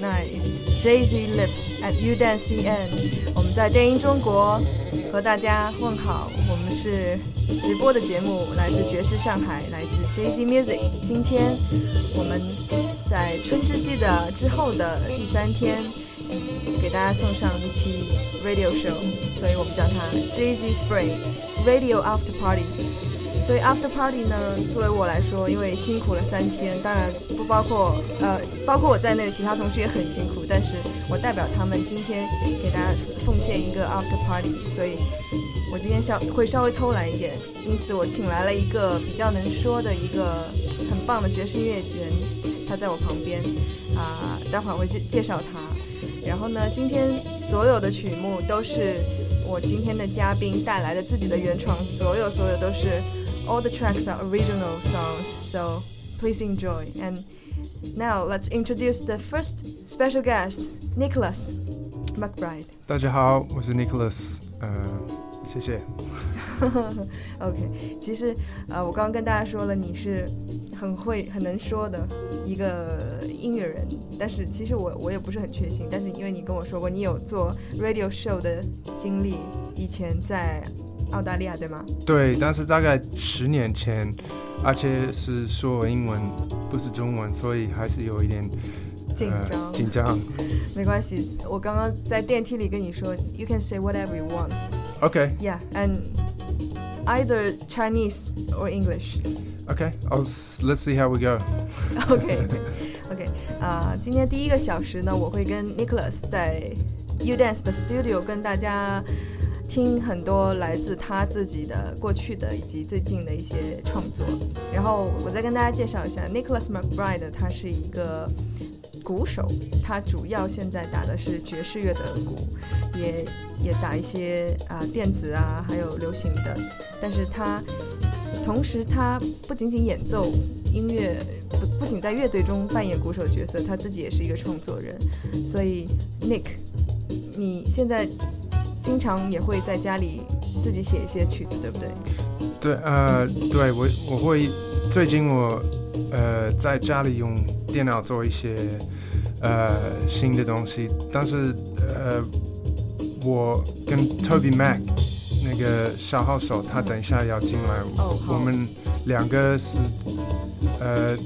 那 it's Jay Z Lips at U Dance CN。我们在电音中国和大家问好。我们是直播的节目，来自爵士上海，来自 Jay Z Music。今天我们在春之季的之后的第三天，给大家送上一期 Radio Show，所以我们叫它 Jay Z Spring Radio After Party。所以 after party 呢，作为我来说，因为辛苦了三天，当然不包括呃，包括我在内的其他同学也很辛苦，但是我代表他们今天给大家奉献一个 after party，所以我今天稍会稍微偷懒一点，因此我请来了一个比较能说的一个很棒的爵士音乐人，他在我旁边啊，待会儿会介介绍他。然后呢，今天所有的曲目都是我今天的嘉宾带来的自己的原创，所有所有都是。All the tracks are original songs, so please enjoy. And now let's introduce the first special guest, Nicholas McBride. 大家好，我是 Nicholas，呃，谢谢。OK，其实呃，我刚刚跟大家说了，你是很会、很能说的一个音乐人，但是其实我我也不是很确信，但是因为你跟我说过你有做 radio show 的经历，以前在 澳大利亚对吗？对，但是大概十年前，而且是说英文，不是中文，所以还是有一点紧张。紧张。没关系，我刚刚在电梯里跟你说，You can say whatever you want. Okay. Yeah, and either Chinese or English. Okay, I'll let's see how we go. Okay, okay. 啊，今天第一个小时呢，我会跟 Nicholas 在 U Dance 的 studio 跟大家。听很多来自他自己的过去的以及最近的一些创作，然后我再跟大家介绍一下，Nicholas McBride，他是一个鼓手，他主要现在打的是爵士乐的鼓，也也打一些啊电子啊，还有流行的，但是他同时他不仅仅演奏音乐，不不仅在乐队中扮演鼓手角色，他自己也是一个创作人，所以 Nick，你现在。经常也会在家里自己写一些曲子，对不对？对，呃，对我我会最近我呃在家里用电脑做一些呃新的东西，但是呃我跟 Toby Mac 那个小号手他等一下要进来，我们两个是呃。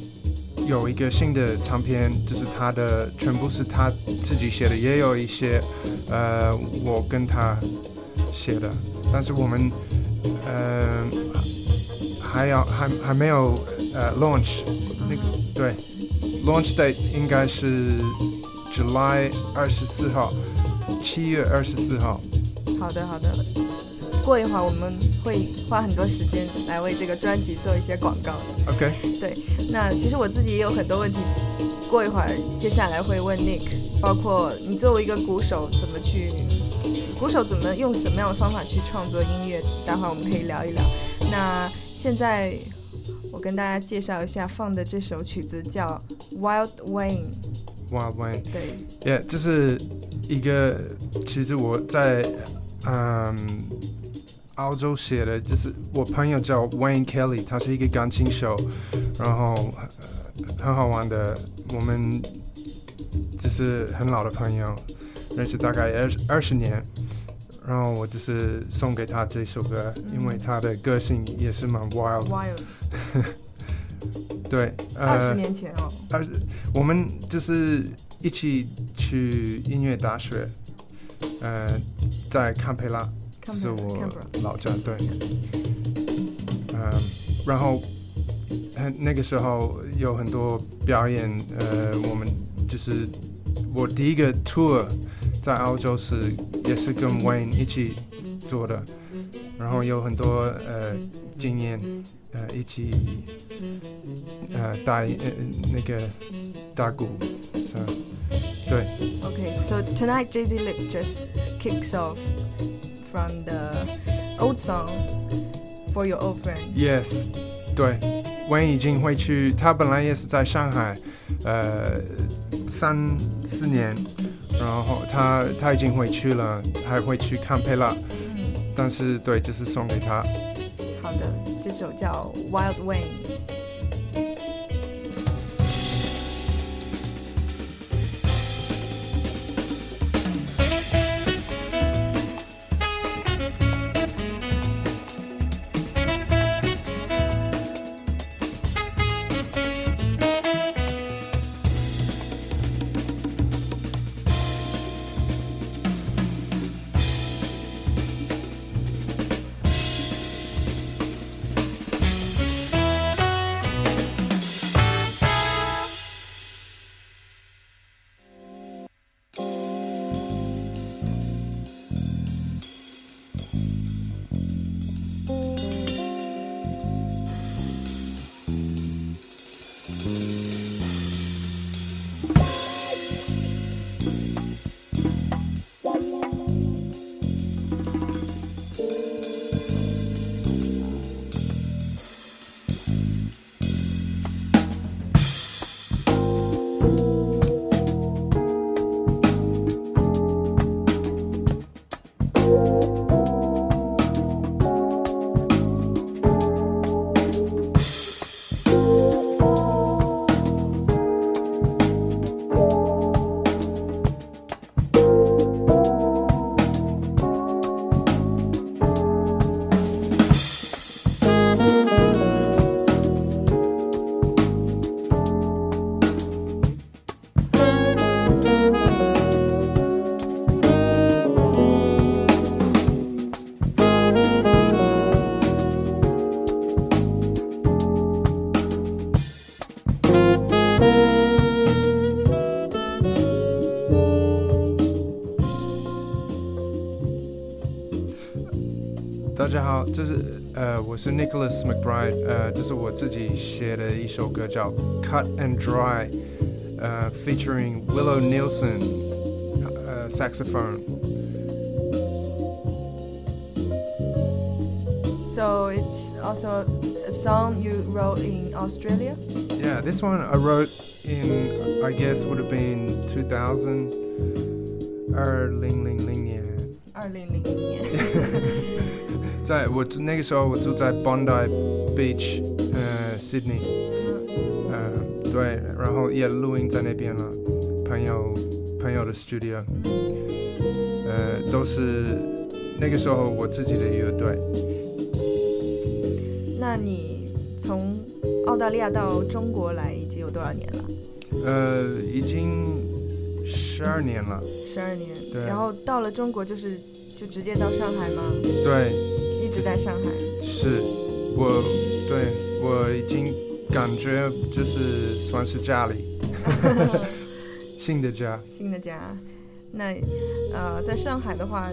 有一个新的唱片，就是他的全部是他自己写的，也有一些，呃，我跟他写的，但是我们，呃，还要还还没有呃 launch，那个对，launch date 应该是 July 二十四号，七月二十四号。好的，好的。过一会儿我们会花很多时间来为这个专辑做一些广告的。OK。对，那其实我自己也有很多问题，过一会儿接下来会问 Nick，包括你作为一个鼓手怎么去，鼓手怎么用什么样的方法去创作音乐，待会儿我们可以聊一聊。那现在我跟大家介绍一下放的这首曲子叫 Wild Wayne。Wild Wayne。对。Yeah，这是一个，其实我在，嗯。澳洲写的，就是我朋友叫 Wayne Kelly，他是一个钢琴手，然后很好玩的。我们就是很老的朋友，认识大概二二十年。然后我就是送给他这首歌，因为他的个性也是蛮 wild。wild。对，二十年前哦。二十，我们就是一起去音乐大学，呃，在堪培拉。是我老家对，嗯，然后那个时候有很多表演，呃，我们就是我第一个 tour 在澳洲是也是跟 Wayne 一起做的，然后有很多呃经验，呃一起呃打呃那个打鼓，是，对。Okay, so tonight Jay Z Lip just kicks off. From the old song for your old friend. Yes，对，Wayne 已经会去，他本来也是在上海，呃，三四年，然后他他已经回去了，还会去看佩拉，但是对，就是送给他。好的，这首叫 Wild Wayne。呃，我是 Nicholas McBride，呃，这是我自己写的一首歌叫《Cut and Dry》，呃，featuring Willow Nielsen，呃，saxophone。 So it's also a song you wrote in Australia. Yeah, this one I wrote in, I guess would have been 2000, 二零零零年。二零零零年。 在我住那个时候，我住在 Bondi Beach，呃，Sydney，呃，对，然后也录音在那边了，朋友朋友的 studio，呃，都是那个时候我自己的乐队。那你从澳大利亚到中国来已经有多少年了？呃，已经十二年了。十二年。对然后到了中国就是就直接到上海吗？对，一直在上海。是我，对我已经感觉就是算是家里，新的家。新的家。那呃，在上海的话，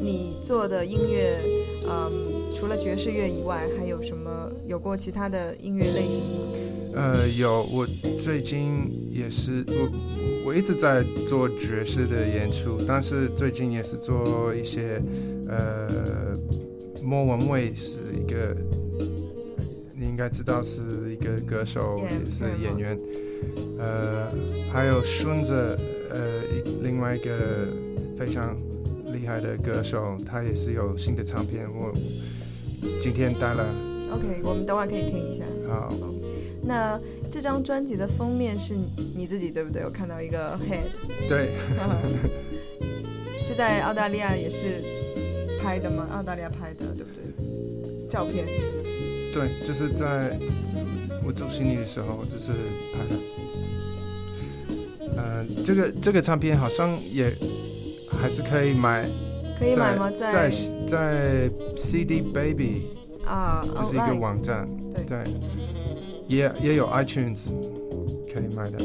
你做的音乐，嗯，除了爵士乐以外，还有什么有过其他的音乐类型吗？呃，有，我最近也是，我我一直在做爵士的演出，但是最近也是做一些，呃，莫文蔚是一个，你应该知道是一个歌手也是演员，呃，还有顺子，呃，一另外一个非常厉害的歌手，他也是有新的唱片，我今天带了，OK，我们等会可以听一下。好。那这张专辑的封面是你自己对不对？我看到一个 head，对，是在澳大利亚也是拍的吗？澳大利亚拍的对不对？照片。对，就是在我住悉尼的时候，就是拍的。呃，这个这个唱片好像也还是可以买，可以买吗？在在在 CD Baby，啊，这是一个网站，对对，也也有 iTunes 可以买的。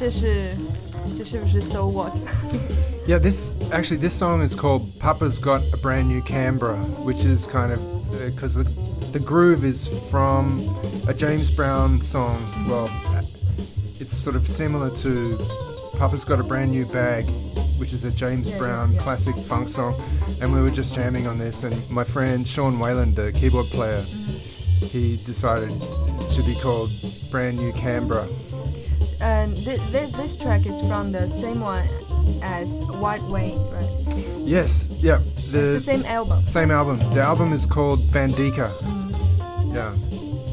这是这是不是 So What？ Yeah, this actually this song is called "Papa's Got a Brand New Canberra," which is kind of because the the groove is from a James Brown song. Well, it's sort of similar to "Papa's Got a Brand New Bag," which is a James Yeah, yeah, Brown yeah. classic funk song, and we were just jamming on this. And my friend Sean Wayland, the keyboard player, he decided it should be called "Brand New Canberra." This, this track is from the same one as White Wayne, right? Yes, yeah, It's the same album. Same album. The album is called Bandika. Yeah.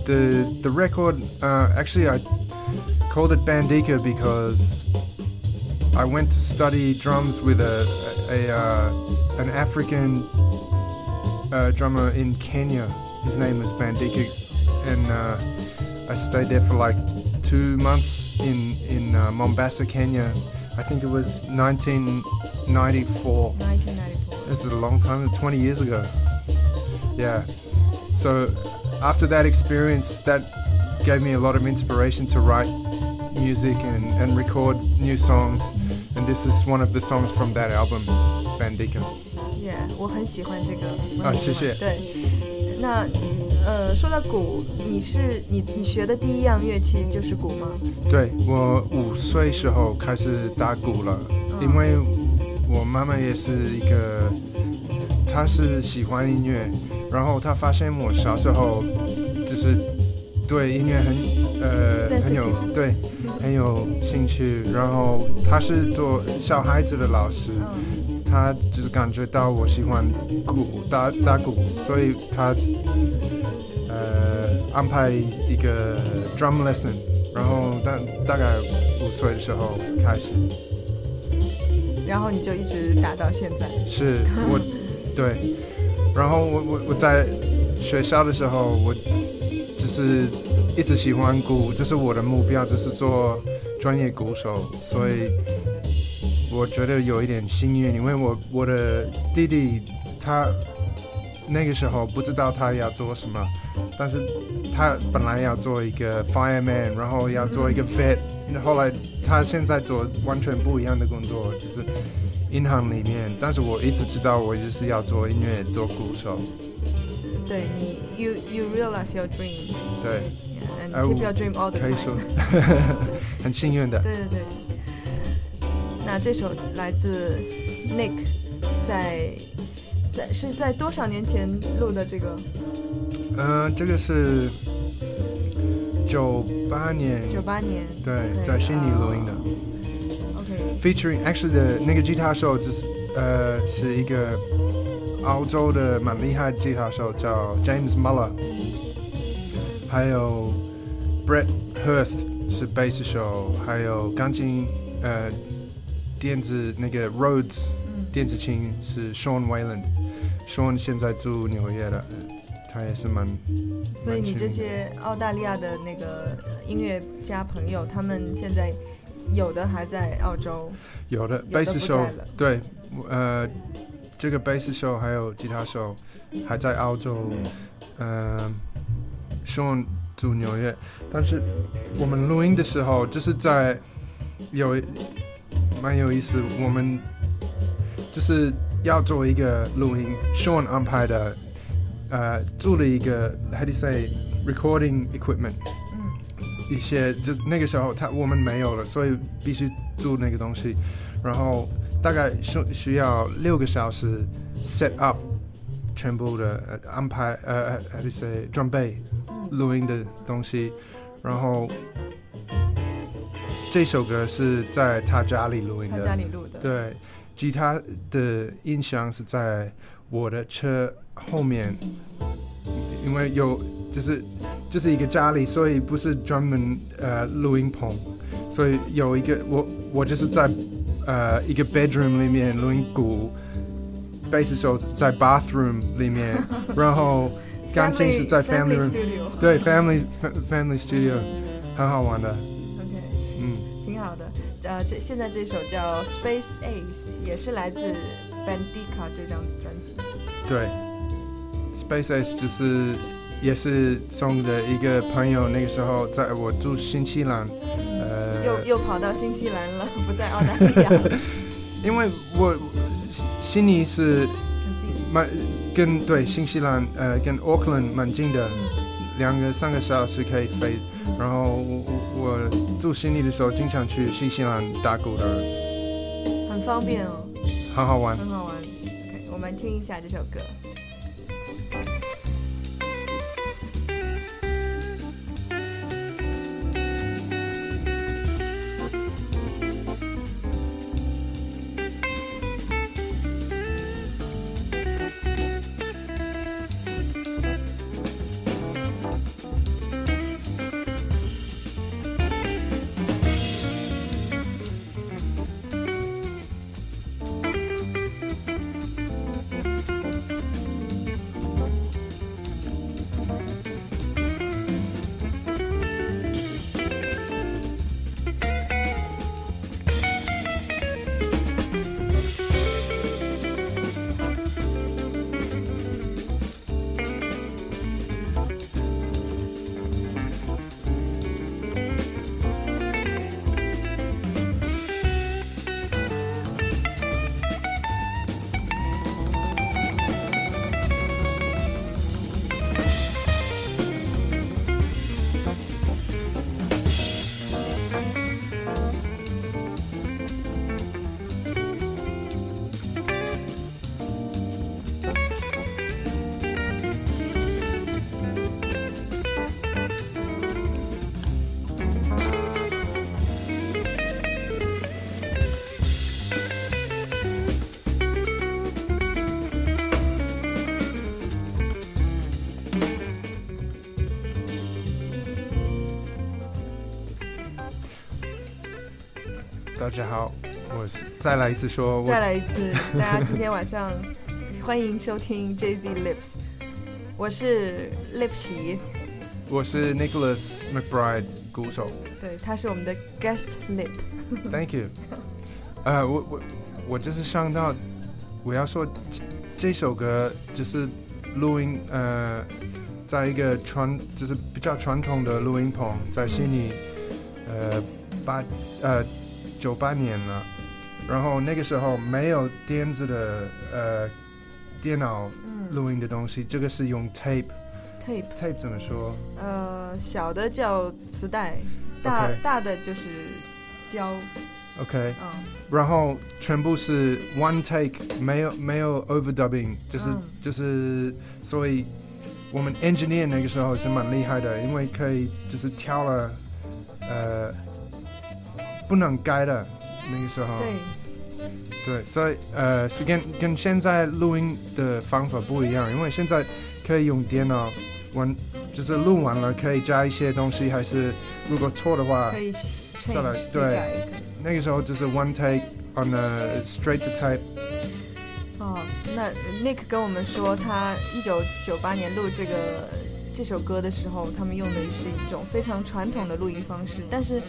The the record uh, actually I called it Bandika because I went to study drums with a a, a uh, an African uh, drummer in Kenya. His name was Bandika, and uh, I stayed there for like two months uh, Mombasa, Kenya. I think it was 1994. 1994. This is a long time, 20 years ago. Yeah. So after that experience, that gave me a lot of inspiration to write music and, and record new songs. And this is one of the songs from that album, Bandika. Yeah，我很喜欢这个。我啊很喜欢谢谢对，那呃，说到鼓， 你是你你学的第一样乐器就是鼓吗？对我五岁时候开始打鼓了，嗯。因为我妈妈也是一个，她是喜欢音乐，然后她发现我小时候就是对音乐很呃很有对很有兴趣，然后她是做小孩子的老师，嗯，她就是感觉到我喜欢鼓打打鼓，所以她呃安排一个 drum lesson，然后大大概五岁的时候开始，然后你就一直打到现在。是我 对，然后我我我在学校的时候，我就是一直喜欢鼓，这是我的目标，就是做专业鼓手，所以我觉得有一点幸运，因为我我的弟弟他那个时候不知道他要做什么，但是他本来要做一个 fireman，然后要做一个 vet，后来他现在做完全不一样的工作，就是银行里面，但是我一直知道我就是要做音乐，做鼓手，对你，you you realize your dream 对，and 呃 keep your dream all the 可以 time 说。很幸运的。对对对。那这首来自 Nick 在在是在多少年前录的这个？嗯、这个是九八年，九八年。对 OK，在悉尼录音的。呃 OK，featuring actually 的那个吉他手就是呃是一个澳洲的蛮厉害的吉他手叫 James Muller，还有 Brett Hurst 是贝斯手，还有钢琴呃电子那个 Rhodes 嗯，电子琴是 Sean Wayland，Sean 现在住纽约了，他也是蛮所以你这些澳大利亚的那个音乐家朋友，他们现在有的还在澳洲，有的有的贝斯手不在了对，呃，这个贝斯手还有吉他手还在澳洲，嗯、e n 住纽约，但是我们录音的时候就是在有蛮有意思，我们就是要做一个录音，Sean 安排的，呃，租了一个 how do you say recording equipment。嗯。一些就是那个时候他我们没有了，所以必须租那个东西，然后大概需需要六个小时 set up 全部的呃安排呃 how do you say 装备嗯录音的东西，然后这首歌是在他家里录音他的，家里录的，对，吉他的音响是在我的车后面，因为有就是就是一个家里，所以不是专门呃录音棚，所以有一个我我就是在呃一个 bedroom 里面录音鼓，贝斯手是在 bathroom 里面，然后钢琴是在 family room，studio，对 family fa- family studio，很好玩的。呃，这现在这首叫 Space Ace，也是来自 Bandica 这张专辑。对，Space Ace 就是也是送的一个朋友，那个时候在我住新西兰，呃，又又跑到新西兰了，不在澳大利亚。因为我悉尼是蛮跟对新西兰呃跟 Auckland 蛮近的，两个三个小时可以飞。然后我我我住悉尼的时候，经常去新西兰打鼓的，很方便哦，很好玩。很好玩。OK，我们听一下这首歌。家好，我是再来一次说，我再来一次，大家今天晚上欢迎收听 Jay Z Lips，我是 Lips，我是 Nicholas McBride 鼓手对，他是我们的 guest lip。，Thank you。呃，我我我就是想到我要说这这首歌就是录音，呃，在一个传就是比较传统的录音棚，在悉尼，呃八呃九八年了，然后那个时候没有电子的呃电脑嗯录音的东西，这个是用 tape，tape，tape 怎么说？呃，小的叫磁带，大大的就是胶，OK，嗯，然后全部是 one take，没有没有 overdubbing，就是、嗯。就是，所以我们 engineer 那个时候是蛮厉害的，因为可以就是挑了呃不能改的那个时候，对，对，所以呃是跟跟现在录音的方法不一样，因为现在可以用电脑完就是录完了可以加一些东西，还是如果错的话可以再来对那个时候就是 one take on a straight to tape。哦，那 Nick 跟我们说，他一九九八年录这个这首歌的时候，他们用的是一种非常传统的录音方式，但是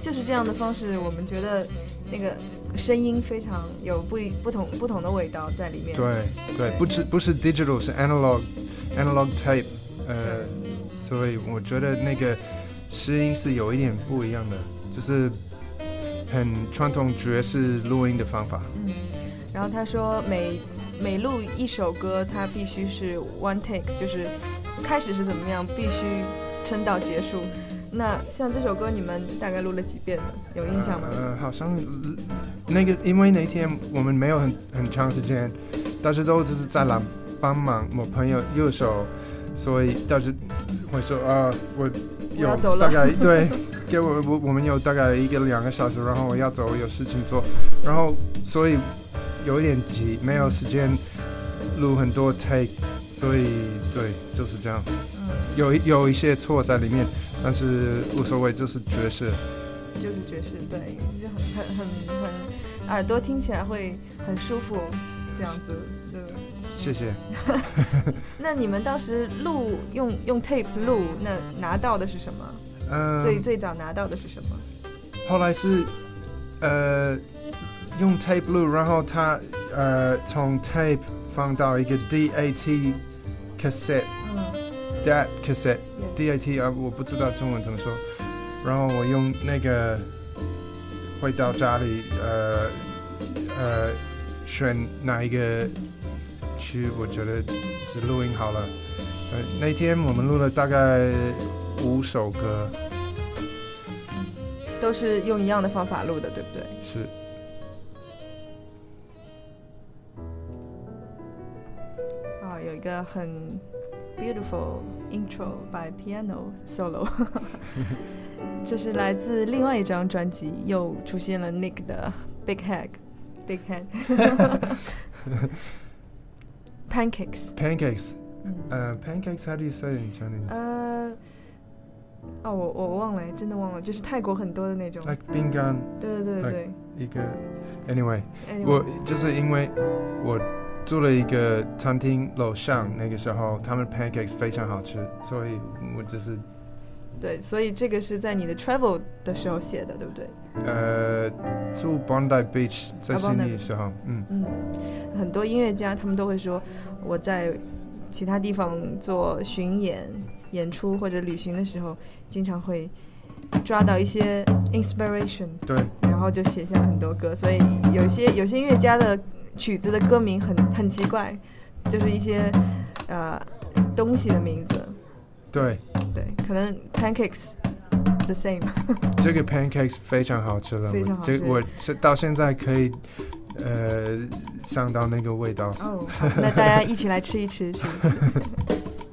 就是这样的方式，我们觉得那个声音非常有不一不同不同的味道在里面。对对，不是不是 digital，是 analog analog tape，呃，所以我觉得那个声音是有一点不一样的，就是很传统爵士录音的方法。嗯，然后他说每每录一首歌，他必须是 one take，就是开始是怎么样，必须撑到结束。那像这首歌，你们大概录了几遍呢？有印象吗？呃，好像呃那个，因为那天我们没有很很长时间，但是都只是在帮帮忙我朋友右手，所以大家会说啊，我我要走了有大概 对，给我我我们有大概一个两个小时，然后我要走，有事情做，然后所以有一点急，没有时间录很多 take，所以对，就是这样，嗯，有一有一些错在里面，但是无所谓，就是爵士。就是爵士，对，就很很很很耳朵听起来会很舒服，这样子，对。谢谢。那你们当时录用用 tape 录，那拿到的是什么？呃，最最早拿到的是什么？后来是呃用 tape 录，然后他呃从 tape 放到一个 DAT cassette 嗯 DAT cassette，yes，DAT 啊，我不知道中文怎么说。然后我用那个回到家里，呃呃，选哪一个区，我觉得是录音好了。呃，那天我们录了大概五首歌，都是用一样的方法录的，对不对？是。有一个很 beautiful intro by piano solo，这是来自另外一张专辑，又出现了 Nick 的 Big Head，Big Head，Pancakes，Pancakes。呃，pancakes，how do you say in Chinese？呃，哦，我我忘了，真的忘了，就是泰国很多的那种。like 饼干。对对对对。一个，anyway，我就是因为我住了一个餐厅楼上，那个时候他们 pancakes 非常好吃，所以我只是。对，所以这个是在你的 travel 的时候写的，对不对？呃，住 Bondi Beach 在悉尼的时候，嗯嗯，很多音乐家他们都会说我在。其他地方做巡演、演出或者旅行的时候，经常会抓到一些 inspiration，对，然后就写下了很多歌。所以有些有些音乐家的曲子的歌名很很奇怪，就是一些呃东西的名字。对对，可能 pancakes the same。这个 pancakes 非常好吃了，非常好吃。我到现在可以。呃，想到那个味道。哦，那大家一起来吃一吃，是。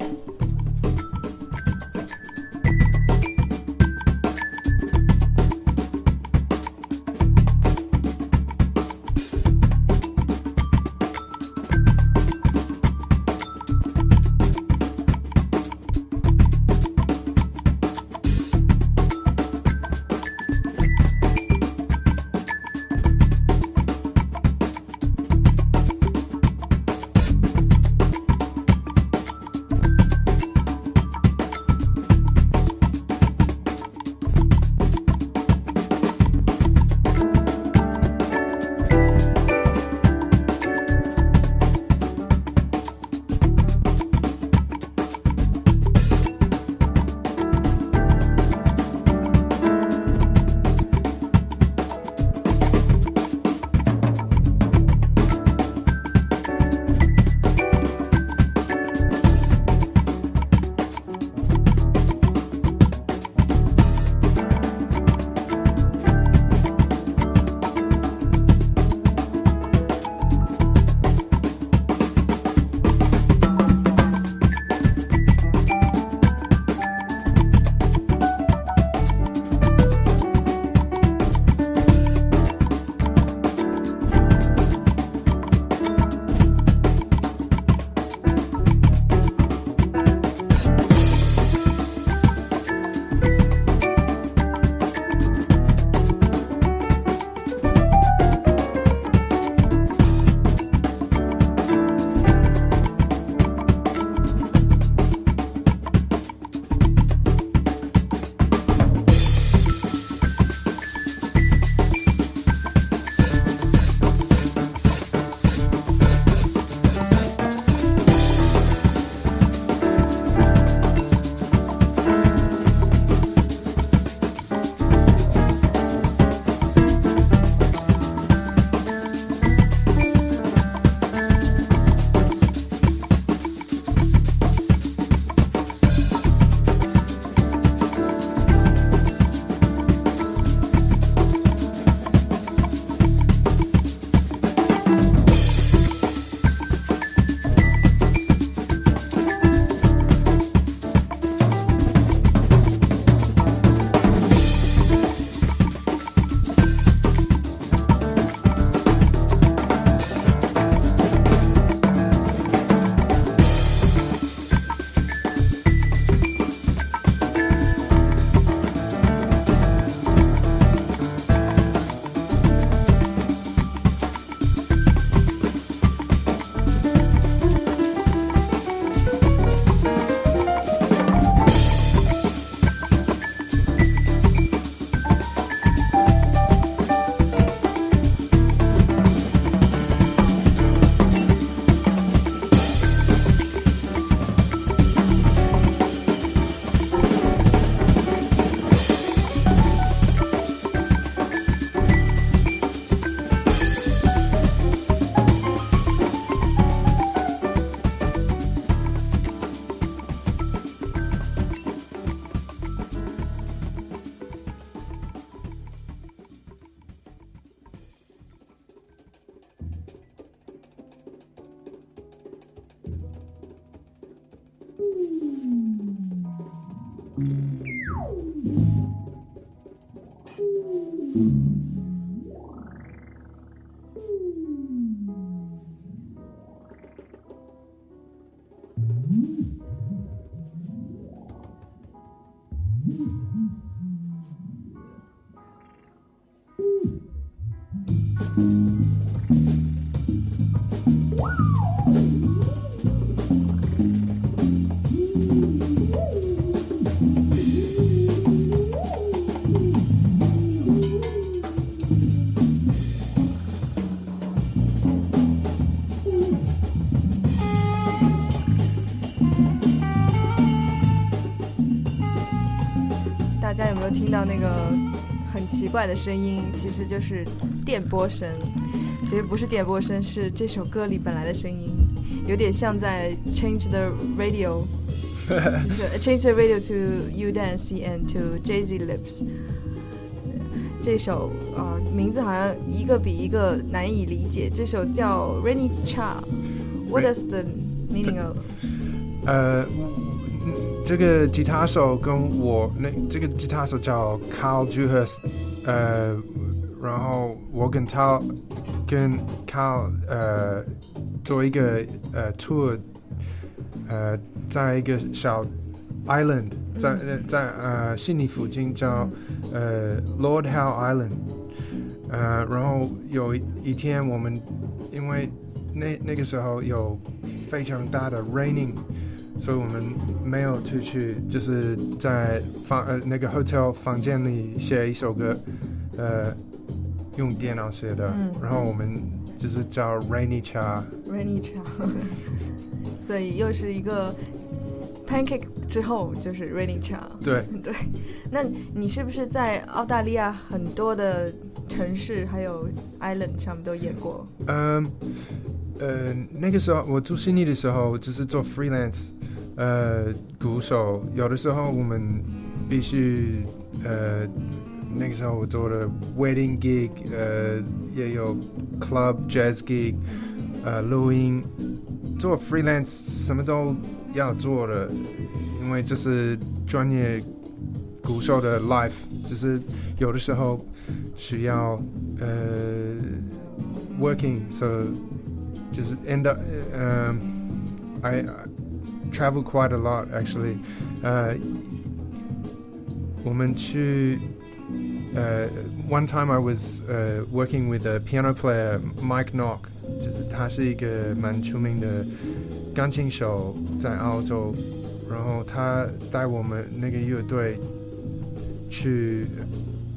听到那个很奇怪的声音？其实就是电波声。其实不是电波声，是这首歌里本来的声音，有点像在 change the radio，就是 change the radio to U Dance and to Jay-Z Lips。这首啊、呃名字好像一个比一个难以理解。这首叫 Rainy Cha。What is the meaning of？这个吉他手跟我那这个吉他手叫 Carl Juhas，呃，然后我跟他跟 Carl 呃做一个呃 tour，呃，在一个小 island，在在呃悉尼附近叫呃 Lord Howe Island，呃，然后有一天我们因为那那个时候有非常大的 raining。所以我们没有出去，就是在房呃那个 hotel 房间里写一首歌，呃，用电脑写的，嗯。然后我们就是叫 Rainy Cha，Rainy Cha，所以又是一个 pancake 之后就是 Rainy Cha。对，对，那你是不是在澳大利亚很多的城市还有 island 上面都演过？嗯，呃，那个时候我住悉尼的时候，就是做 freelance，呃，鼓手。有的时候我们必须，呃，那个时候我做的 wedding gig，呃，也有 club jazz gig，呃，录音，做 freelance 什么都要做的，因为这是专业鼓手的 life，就是有的时候需要，呃。working, so just end up. Um, I, I travel quite a lot actually. Uh, 我们去 uh, one time I was uh, working with a piano player Mike Knock，就是他是一个蛮出名的钢琴手，在澳洲。然后他带我们那个乐队去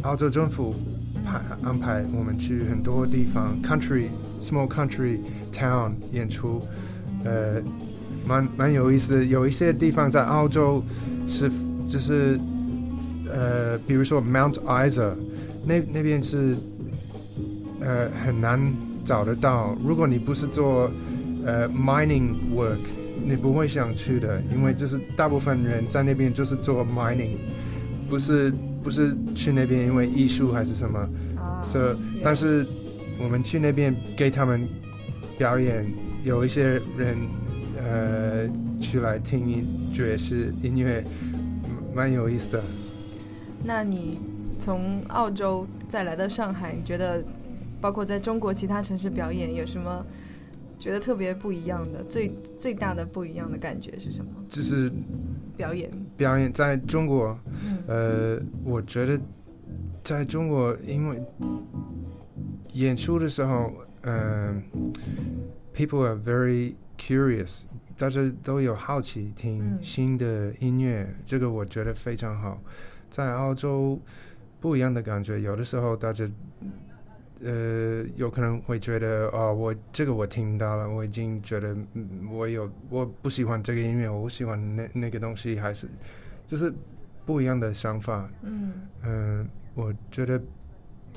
澳洲政府排安排我们去很多地方，country small country town 演出，呃，蛮蛮有意思的。有一些地方在澳洲是就是呃，比如说 Mount Isa，那那边是呃很难找得到。如果你不是做呃 mining work，你不会想去的，因为就是大部分人在那边就是做 mining，不是不是去那边因为艺术还是什么。啊 So，但是我们去那边给他们表演，有一些人呃去来听音爵士音乐，嗯蛮有意思的。那你从澳洲再来到上海，你觉得包括在中国其他城市表演有什么觉得特别不一样的？最最大的不一样的感觉是什么？就是表演，表演在中国，嗯呃，我觉得在中国，因为演出的时候，嗯、p e o p l e are very curious，大家都有好奇听嗯新的音乐，这个我觉得非常好。在澳洲不一样的感觉，有的时候大家。呃，有可能会觉得哦，我这个我听到了，我已经觉得嗯我有我不喜欢这个音乐，我不喜欢那那个东西，还是就是不一样的想法。嗯嗯、我觉得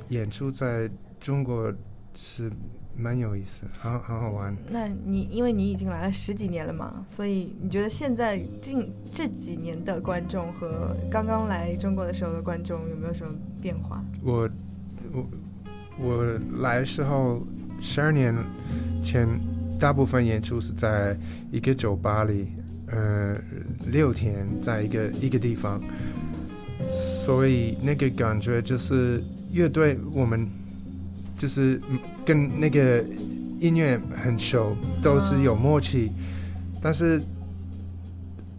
演出在中国是蛮有意思，很很好玩。那你因为你已经来了十几年了嘛，所以你觉得现在近这几年的观众和刚刚来中国的时候的观众有没有什么变化？我我我来的时候，十二年前，大部分演出是在一个酒吧里，呃六天在一个一个地方，所以那个感觉就是乐队我们就是跟那个音乐很熟，都是有默契，但是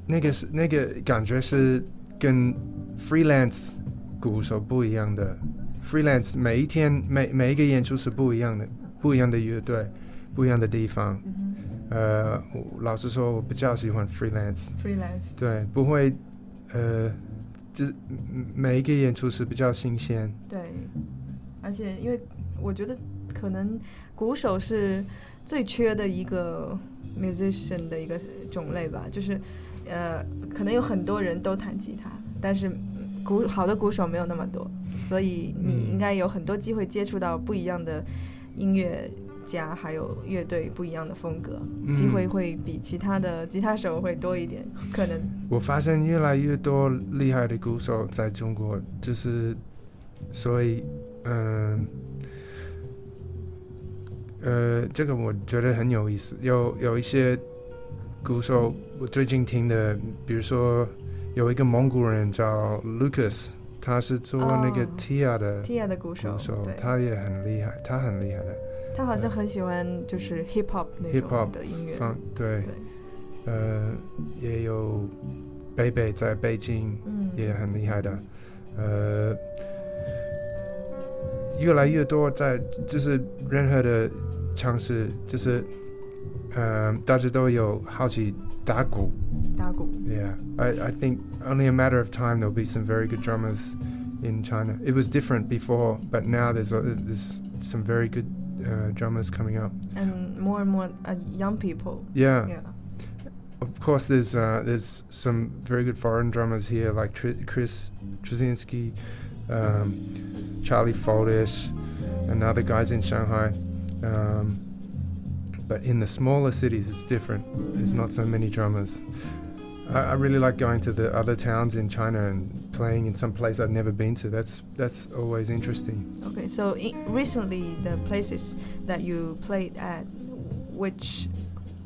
那个是那个感觉是跟 freelance 鼓手不一样的。freelance 每一天每每一个演出是不一样的，不一样的乐队，不一样的地方。呃，老实说，我比较喜欢 freelance。freelance 对，不会，呃，就是每一个演出是比较新鲜。对，而且因为我觉得可能鼓手是最缺的一个 musician 的一个种类吧，就是呃，可能有很多人都弹吉他，但是鼓好的鼓手没有那么多，所以你应该有很多机会接触到不一样的音乐。家还有乐队不一样的风格，机会会比其他的吉他手会多一点，可能。我发现越来越多厉害的鼓手在中国，就是，所以，嗯，呃，这个我觉得很有意思。有有一些鼓手，我最近听的，比如说有一个蒙古人叫 Lucas，他是做那个 Tia 的 Tia 的鼓手，他也很厉害，他很厉害的。他好像很喜欢就是 hip hop 那种的音乐，对，呃，也有北北在北京，也很厉害的，呃，越来越多在就是任何的尝试，就是呃，大家都有好奇打鼓，打鼓，Yeah，I I think only a matter of time there'll be some very good drummers in China. It was different before, but now there's there's some very good uh, drummers coming up. And more and more uh, young people. Yeah. Yeah. Of course, there's uh, there's some very good foreign drummers here, like Tr- Chris Trzynski, um, Charlie Foldish, and other guys in Shanghai. Um, but in the smaller cities, it's different. There's not so many drummers. I, I, really like going to the other towns in China and playing in some place I've never been to. That's that's always interesting. Okay, so recently the places that you played at, which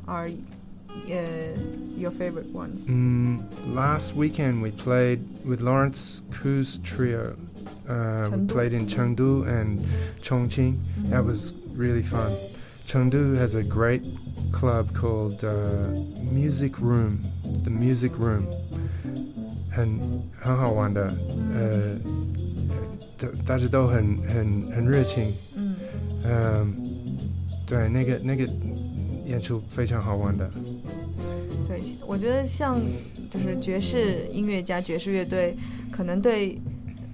are uh, your favorite ones? Mm, last weekend we played with Lawrence Ku's trio. Uh, we played in Chengdu and Chongqing. Mm -hmm. That was really fun. Chengdu has a great club called uh, Music Room, the Music Room，很很好玩的，呃，大家都很很很热情，嗯，嗯，对，那个那个演出非常好玩的。对，我觉得像就是爵士音乐家、爵士乐队，可能对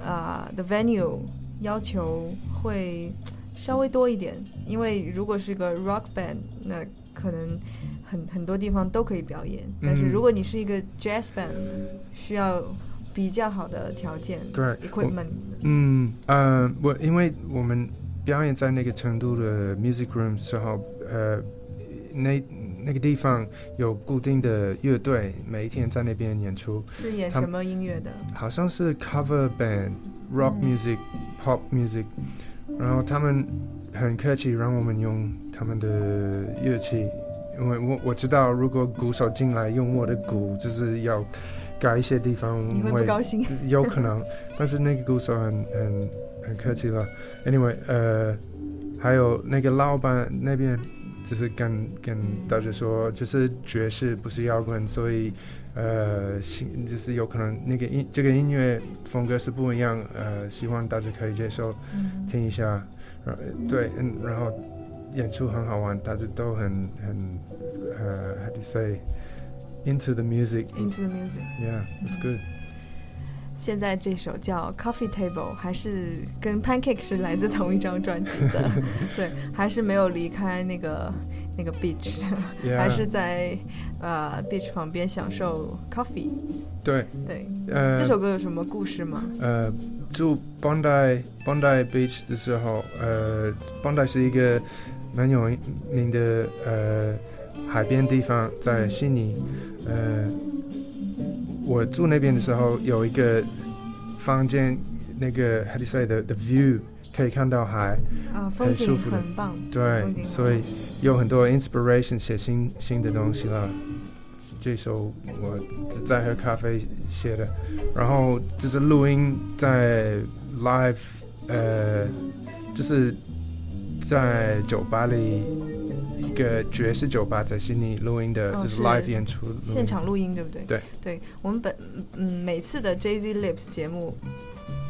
啊 the venue 要求会。稍微多一点，因为如果是个 rock band，那可能很很多地方都可以表演。但是如果你是一个 jazz band，需要比较好的条件。对，equipment。嗯呃，我因为我们表演在那个成都的 music room 时候，呃，那那个地方有固定的乐队，每一天在那边演出。是演什么音乐的？好像是 cover band，rock music，pop music。然后他们很客气，让我们用他们的乐器，因为我我知道，如果鼓手进来用我的鼓，就是要改一些地方，你会不高兴，有可能。但是那个鼓手很很很客气了。Anyway，呃，还有那个老板那边，就是跟跟大家说，就是爵士不是摇滚，所以。呃，新就是有可能那个音这个音乐风格是不一样，呃，希望大家可以接受，听一下，呃，对，嗯，然后演出很好玩，大家都很很呃，how do you say into the music，into the music，yeah，it's good。现在这首叫 Coffee Table，还是跟 Pancake 是来自同一张专辑的，对，还是没有离开那个那个 beach，还是在呃 beach 旁边享受 coffee。对对，呃，这首歌有什么故事吗？呃，住 Bondi Bondi Beach 的时候，呃，Bondi 是一个蛮有名的呃海边地方，在悉尼，呃。我住那边的时候，有一个房间，那个 how do you say the the view 可以看到海，啊，很舒服的，很棒。对，所以有很多 inspiration 写新新的东西了。这首我在喝咖啡写的，然后就是录音在 live，呃，就是在酒吧里一个爵士酒吧在悉尼录音的，就是 live 演出，现场录音对不对？对，对我们本嗯每次的 Jay Z Lips 节目，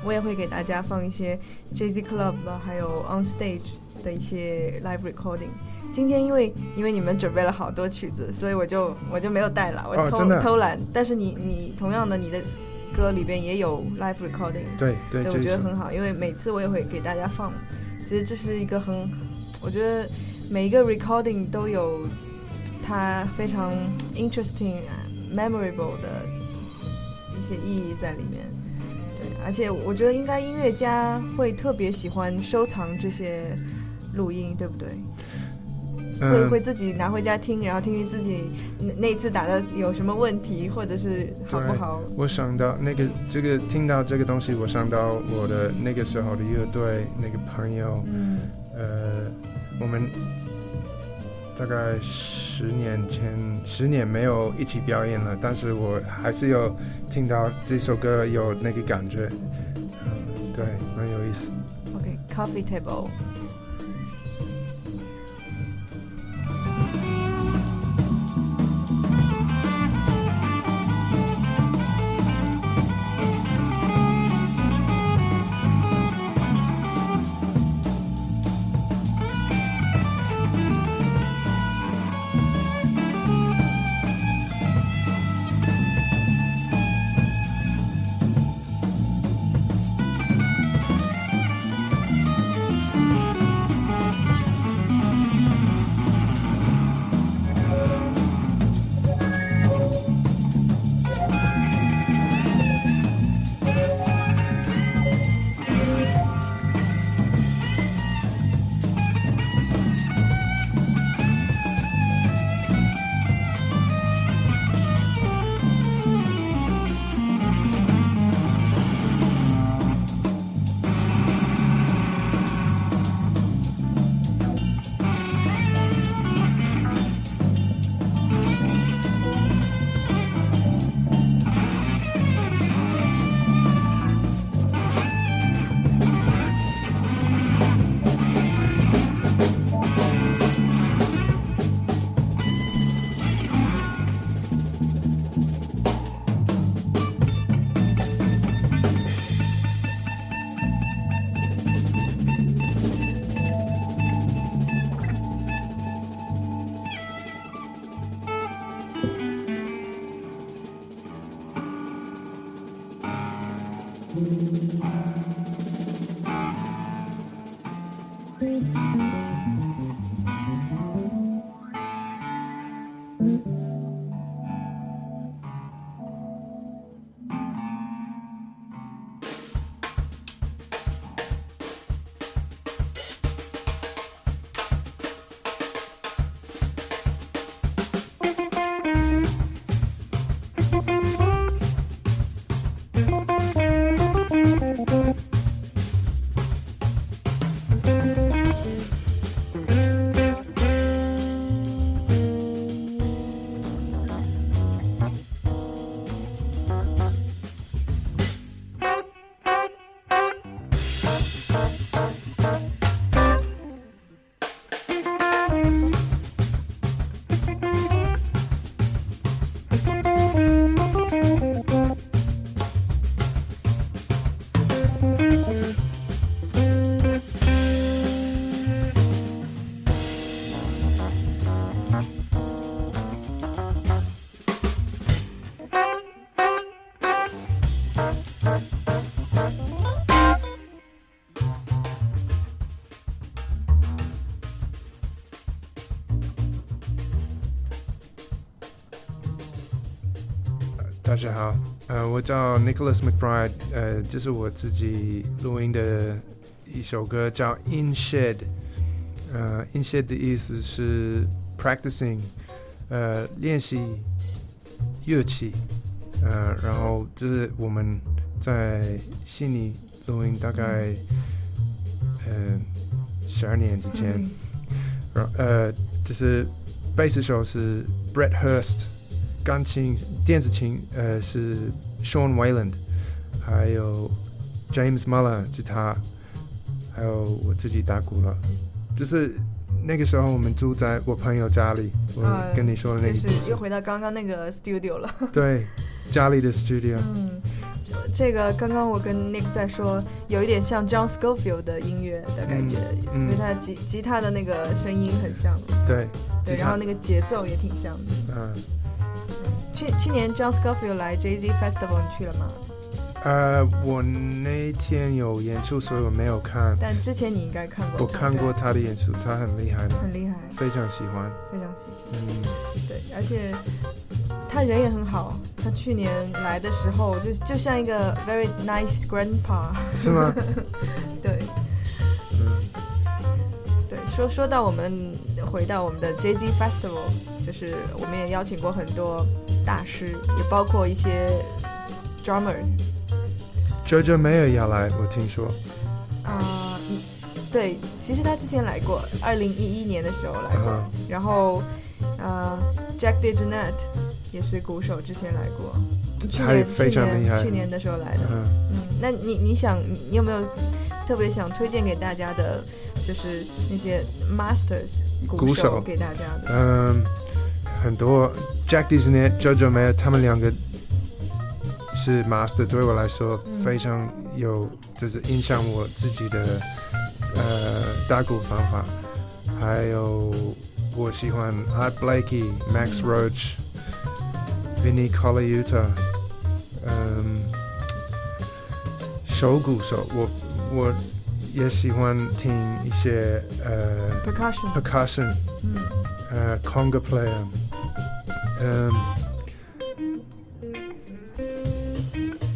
我也会给大家放一些 Jay Z Club 还有 On Stage 的一些 live recording。今天因为因为你们准备了好多曲子，所以我就我就没有带了，我偷偷懒。但是你你同样的你的歌里边也有 live recording，对对，我觉得很好，因为每次我也会给大家放。其实这是一个很，我觉得每一个 recording 都有它非常 interesting、memorable 的一些意义在里面。对，而且我觉得应该音乐家会特别喜欢收藏这些录音，对不对？会会自己拿回家听，然后听听自己那那次打的有什么问题，或者是好不好？我想到那个这个听到这个东西，我想到我的那个时候的乐队那个朋友，嗯，呃，我们大概十年前十年没有一起表演了，但是我还是有听到这首歌有那个感觉，嗯，对，蛮有意思。OK，Coffee Table。家好，呃，我叫 Nicholas McBride，呃，这是我自己录音的一首歌，叫 In Shed，呃，In Shed 的意思是 practicing，呃，练习乐器，呃，然后这是我们在悉尼录音，大概呃十二年之前，然呃，就是贝斯手是 Brett Hurst。钢琴、电子琴，呃，是 Sean Wayland，还有 James Muller 吉他，还有我自己打鼓了。就是那个时候我们住在我朋友家里，我呃跟你说的那就是个故事又回到刚刚那个 studio 了。对，家里的 studio，嗯，这这个刚刚我跟 Nick 在说，有一点像 John Scofield 的音乐的感觉，嗯因为他吉吉他的那个声音很像，对，对，然后那个节奏也挺像的。嗯。去去年 John Scofield 来 Jay Z Festival，你去了吗？呃，我那天有演出，所以我没有看。但之前你应该看过，我看过他的演出，他很厉害的，很厉害，非常喜欢。非常喜欢。嗯，对，而且他人也很好。他去年来的时候，就就像一个 very nice grandpa。是吗？对 嗯对，说说到我们回到我们的 Jay Z Festival，就是我们也邀请过很多大师，也包括一些 drummer，JoJo Mayer 要来，我听说。啊、嗯对，其实他之前来过，二零一一年的时候来过。嗯然后，呃，Jack DeJohnette 也是鼓手，之前来过。去年非常去厉害年去年的时候来的。嗯，嗯，那你你想你你有没有特别想推荐给大家的，就是那些 masters 鼓手手给大家的？嗯，很多 Jack d i s n e t JoJo Mayer 他们两个是 master，对我来说嗯非常有，就是影响我自己的呃打鼓方法。还有我喜欢 Art Blakey、Max 嗯 Roach、Vinny Colaiuta，嗯，手鼓手，我我也喜欢听一些呃 percussion，percussion。嗯。呃 conga player，嗯，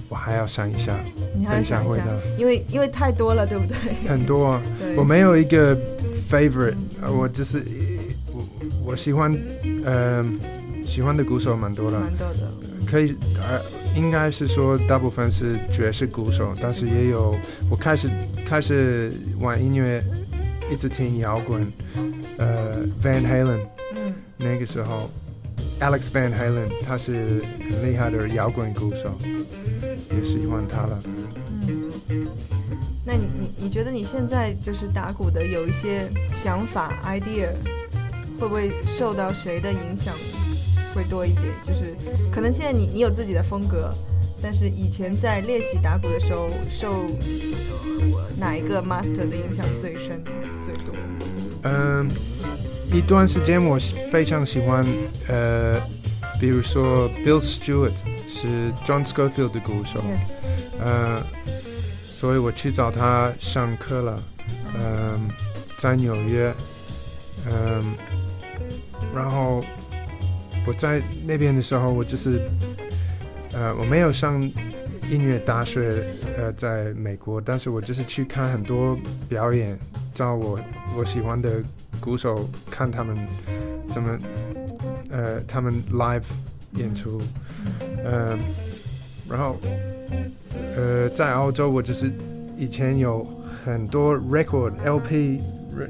我还要想一下，你还要等一下。回答，因为因为太多了，对不对？很多啊，我没有一个 favorite，呃我就是我我喜欢，呃，喜欢的鼓手蛮多的，蛮多的。可以呃，应该是说大部分是爵士鼓手，但是也有我开始开始玩音乐，一直听摇滚，呃，Van Halen。嗯那个时候，Alex Van Halen 他是很厉害的摇滚鼓手，也喜欢他了。嗯。那你你你觉得你现在就是打鼓的有一些想法 idea，会不会受到谁的影响会多一点？就是可能现在你你有自己的风格，但是以前在练习打鼓的时候受呃哪一个 master 的影响最深最多？嗯，一段时间我非常喜欢，呃，比如说 Bill Stewart 是 John Scofield 的鼓手，Yes，呃，所以我去找他上课了，嗯，在纽约，嗯，然后我在那边的时候，我就是，呃，我没有上音乐大学，呃，在美国，但是我就是去看很多表演，找我我喜欢的鼓手，看他们怎么，呃，他们 live 演出，嗯，然后。呃，在澳洲，我就是以前有很多 record LP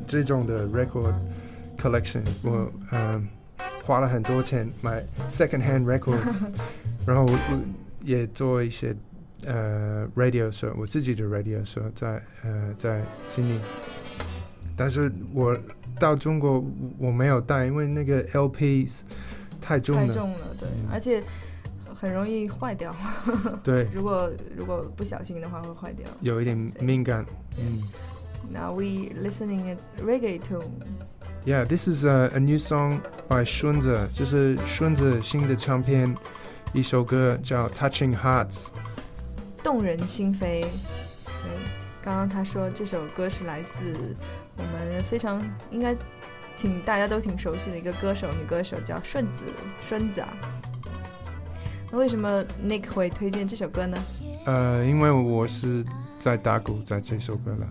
这种的 record collection，我嗯、花了很多钱买 second hand records，然后我我也做一些呃 radio show，我自己的 radio show 在呃在悉尼，但是我到中国我没有带，因为那个 LPs 太重了，太重了，对，嗯而且很容易坏掉。对，如果如果不小心的话会坏掉。有一点敏感，嗯。Now we listening at reggae tune. Yeah, this is a, a new song by Shunza，就是顺子新的唱片，一首歌叫《Touching Hearts》。动人心扉。对，刚刚他说这首歌是来自我们非常应该挺大家都挺熟悉的一个歌手，女歌手叫顺子，顺子啊。那为什么 Nick 会推荐这首歌呢？呃，因为我是在打鼓，在这首歌了。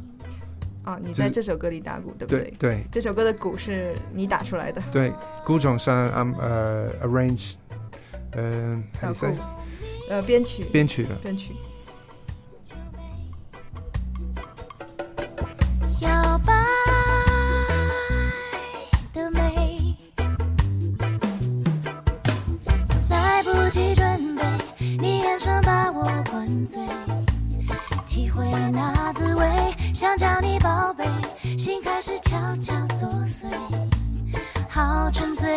啊，你在这首歌里打鼓，对不对对？这首歌的鼓是你打出来的，对，鼓种上 I'm 呃 arrange，嗯、小 how do you say？鼓，呃，编曲，编曲的。编曲。摇摆的美，蓝眼神把我灌醉，体会那滋味，想叫你宝贝，心开始悄悄作祟，好沉醉。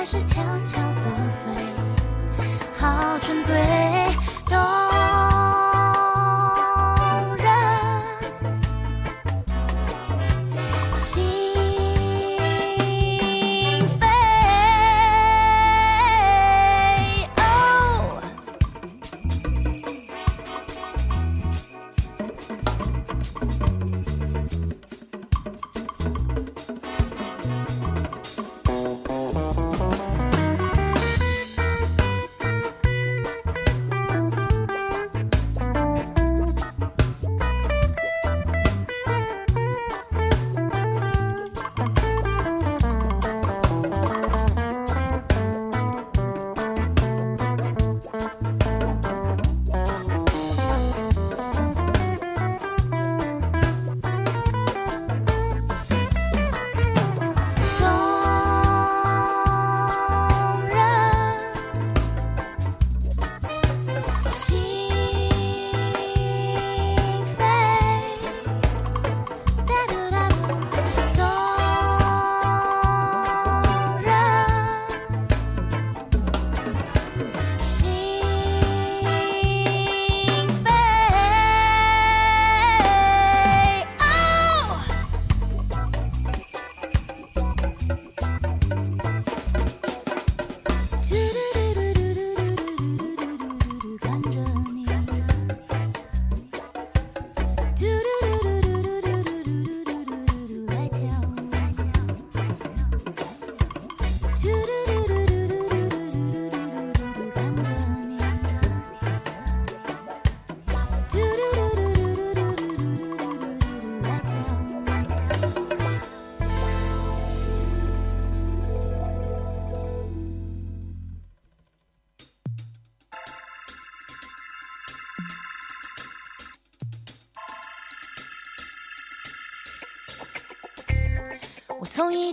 还是悄悄作祟。好纯粹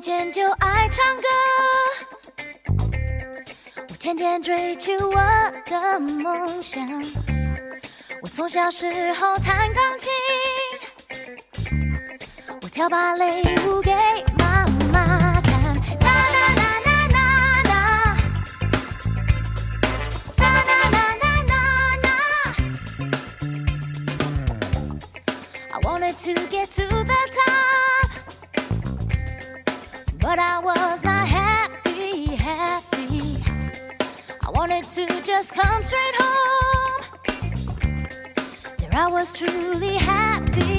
天就爱唱歌，我天天追求我的梦想。我从小时候弹钢琴，我跳芭蕾舞给 just come straight home. There I was truly happy.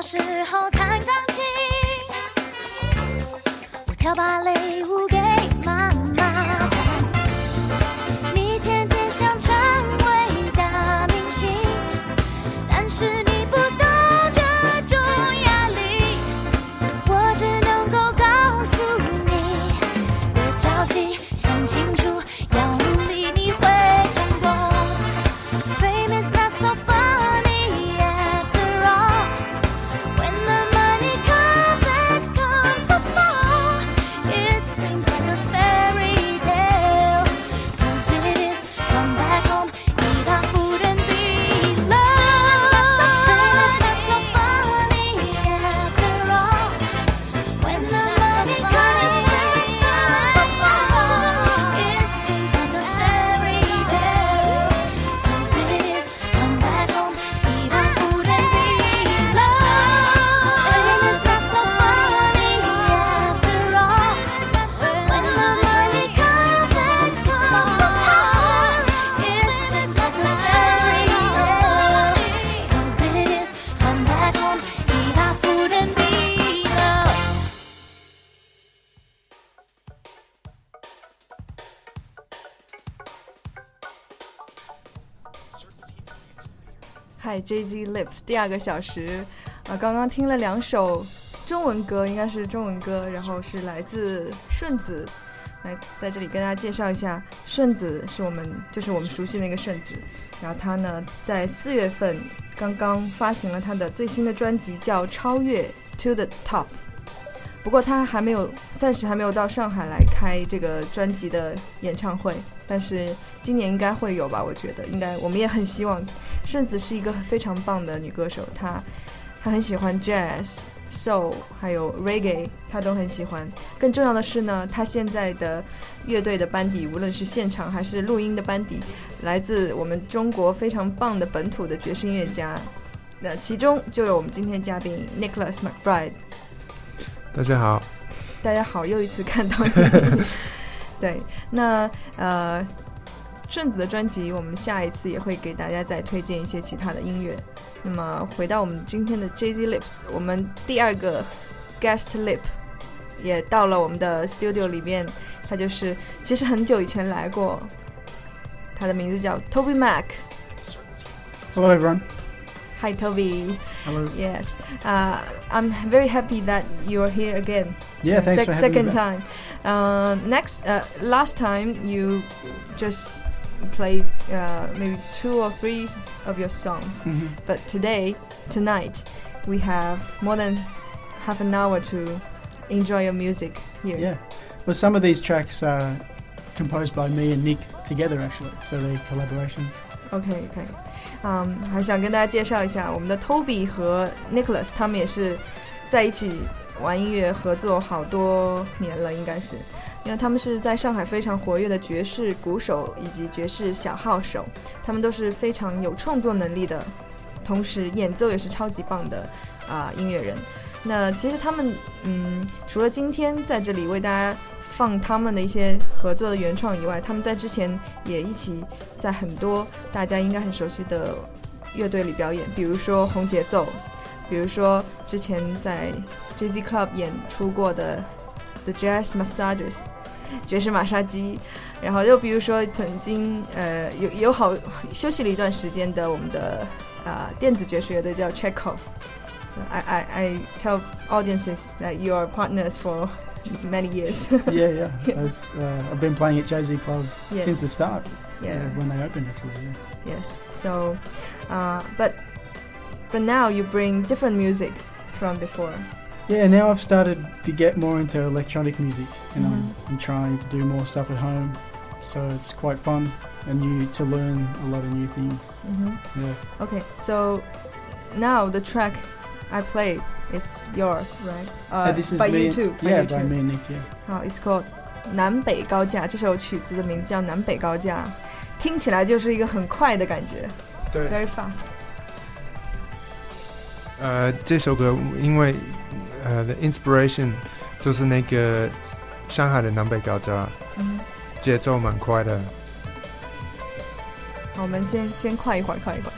消失，Jay Z Lips 第二个小时，啊，刚刚听了两首中文歌，应该是中文歌，然后是来自顺子，来在这里跟大家介绍一下，顺子是我们就是我们熟悉的那个顺子，然后他呢在四月份刚刚发行了他的最新的专辑，叫《超越 To the Top》。不过他还没有，暂时还没有到上海来开这个专辑的演唱会，但是今年应该会有吧？我觉得应该，我们也很希望。顺子是一个非常棒的女歌手，她她很喜欢 jazz、soul 还有 reggae，她都很喜欢。更重要的是呢，她现在的乐队的班底，无论是现场还是录音的班底，来自我们中国非常棒的本土的爵士音乐家。那其中就有我们今天嘉宾 Nicholas McBride。大家好，大家好，又一次看到你。对，那呃，顺子的专辑，我们下一次也会给大家再推荐一些其他的音乐。那么回到我们今天的 Jay Z Lips，我们第二个 guest lip 也到了我们的 studio 里面，他就是其实很久以前来过，他的名字叫 Toby Mac。Hello, everyone. Hi Toby. Hello. Yes, uh, I'm very happy that you're here again. Yeah, thanks sec- for having second time. Uh, next, uh, last time you just played uh, maybe two or three of your songs, Mhm. but today, tonight, we have more than half an hour to enjoy your music here. Yeah. Well, some of these tracks are composed by me and Nick together, actually, so they're collaborations. OK OK，嗯，还想跟大家介绍一下我们的 Toby 和 Nicholas，他们也是在一起玩音乐合作好多年了，应该是，因为他们是在上海非常活跃的爵士鼓手以及爵士小号手，他们都是非常有创作能力的，同时演奏也是超级棒的啊、音乐人。那其实他们，嗯，除了今天在这里为大家放他们的一些合作的原创以外，他们在之前也一起在很多大家应该很熟悉的乐队里表演，比如说红节奏，比如说之前在 JZ Club 演出过的 The Jazz Massages 爵士马杀鸡，然后又比如说曾经呃有有好休息了一段时间的我们的啊、电子爵士乐队叫 Chekhov。I, I, I tell audiences that you are partners for many years. yeah, yeah. Those, uh, I've been playing at Jay Z Club Yes. since the start. Yeah. uh, when they opened, actually. Yeah. Yes. So, uh, but but now you bring different music from before. Yeah, now I've started to get more into electronic music, and Mhm. I'm, I'm trying to do more stuff at home. So it's quite fun and new to learn a lot of new things. hmm Yeah. Okay. So now the track I played is yours, right? Uh, Uh, this is by me. you and- too. by yeah, you by too. me and Nick. Yeah. 好，It's called 南北高架。这首曲子的名字叫南北高架，听起来就是一个很快的感觉对， ，very fast。呃，这首歌因为呃的 inspiration 就是那个上海的南北高架，嗯节奏蛮快的。 好，我们先先快一会儿，快一会儿。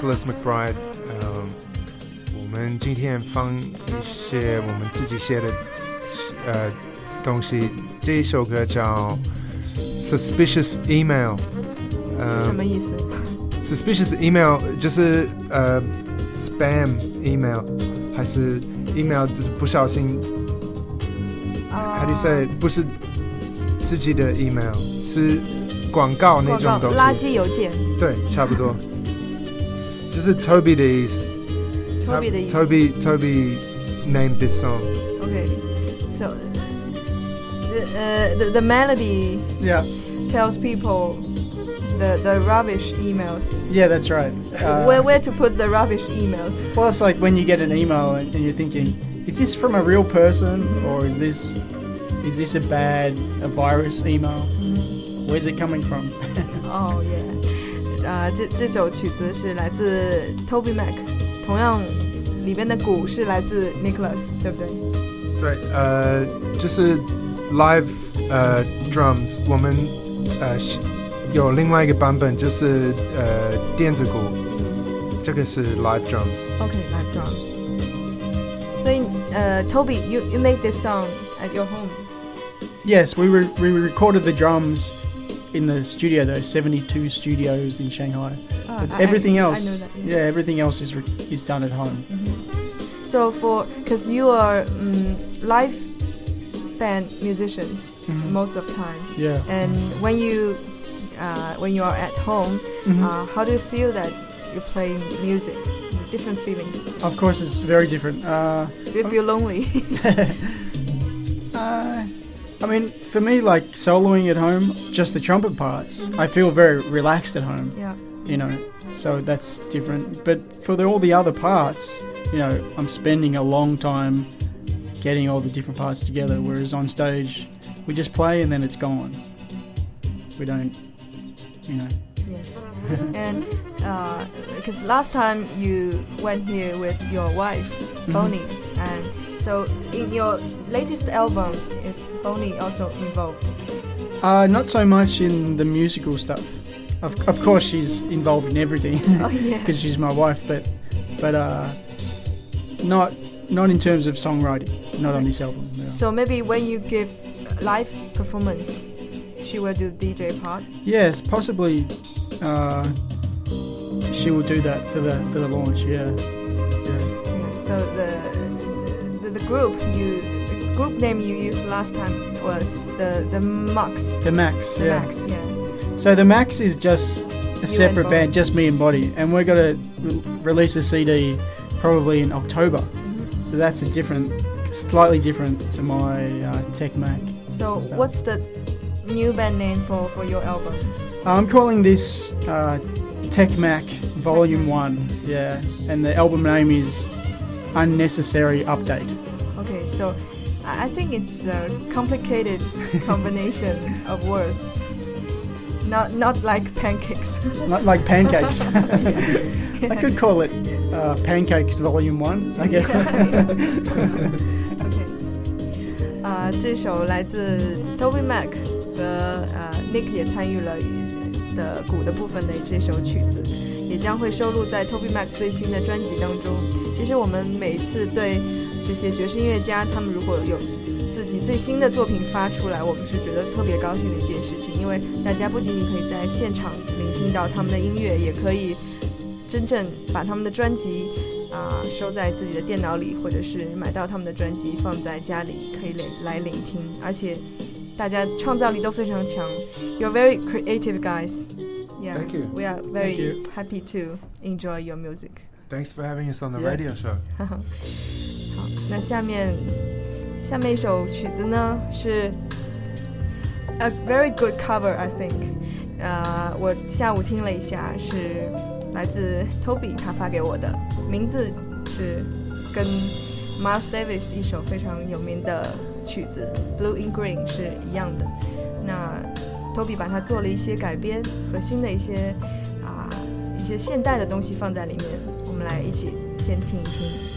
Nicholas McBride，呃，我们今天放一些我们自己写的呃东西。这一首歌叫 Suspicious Email，是什么意思？Suspicious email 就是呃 spam email，还是 email 就是不小心啊 how do you say 不是自己的 email，是广告那种东西。垃圾邮件对，差不多。就是 Toby 的意思。 ，Toby 的意思。 Toby Toby named this song. Okay, so the, uh, the the melody Yeah, tells people the the rubbish emails. yeah, that's right. Uh, where where to put the rubbish emails? Well, it's like when you get an email and, and you're thinking, is this from a real person or is this is this a bad a virus email? Where's it coming from? Oh yeah. 呃，这这首曲子是来自 Toby Mac，同样里边的鼓是来自 Nicholas，对不对？对，呃，就是 live 呃 drums，我们呃是有另外一个版本，就是呃电子鼓，这个是 live drums。 OK，live drums。所以呃，Toby，you you make this song at your home。 Yes, we re- we recorded the drums in the studio, though seventy-two studios in Shanghai. But I- I- everything I else, know that, yeah. everything else is re- is done at home. So for because you are um, live band musicians Mhm. most of the time, Yeah. and when you uh, when you are at home, Mhm. uh, how do you feel that you're playing music? Different feelings. of course, it's very different. Uh, Do you feel lonely? uh, I mean, for me, like soloing at home, just the trumpet parts, I feel very relaxed at home. yeah. you know, so that's different. But for the, all the other parts, you know, I'm spending a long time getting all the different parts together. Whereas on stage, we just play and then it's gone. We don't, you know. Yes. and because last time you went here with your wife, Bonnie, and so in your latest album, is Bonnie also involved? Uh, not so much in the musical stuff. Of, of course, she's involved in everything Oh yeah. because she's my wife, but but uh, not not in terms of songwriting. Not on this album. no. So maybe when you give live performance, she will do the DJ part. Yes, possibly. Uh, she will do that for the for the launch. Yeah. yeah. Yeah, So the group you the group name you used last time was the the Max. The Max. The yeah. Max, yeah. So the Max is just a separate band, just me and Body, and we're gonna re- release a CD probably in October. Mm-hmm. But that's a different, slightly different to my uh, Tech Mac. So Stuff. what's the new band name for for your album? I'm calling this uh, Tech Mac Volume One. Yeah, and the album name is Unnecessary Update. Okay, so I I think it's a complicated combination of words. Not not like pancakes. Not like pancakes. I could call it uh, Pancakes Volume One, I guess. OK，啊、这首来自 Toby Mac 和呃 Nick 也参与了的鼓的部分的这首曲子，也将会收录在 Toby Mac 最新的专辑当中。其实我们每次对 这些爵士音乐家，他们如果有自己最新的作品发出来，我们是觉得特别高兴的一件事情，因为大家不仅仅可以在现场聆听到他们的音乐，也可以真正把他们的专辑啊、收在自己的电脑里，或者是买到他们的专辑放在家里，可以来来聆听，而且大家创造力都非常强。You're very creative guys. Yeah, Thank you. We are very happy to enjoy your music. Thanks for having us on the radio show. 好，那下面下面一首曲子呢是 a very good cover, I think。呃，我下午听了一下，是来自 Toby 他发给我的，名字是跟 Miles Davis 一首非常有名的曲子《Blue in Green》是一样的。那 Toby 把它做了一些改编和新的一些啊、一些现代的东西放在里面，我我们来一起先听一听。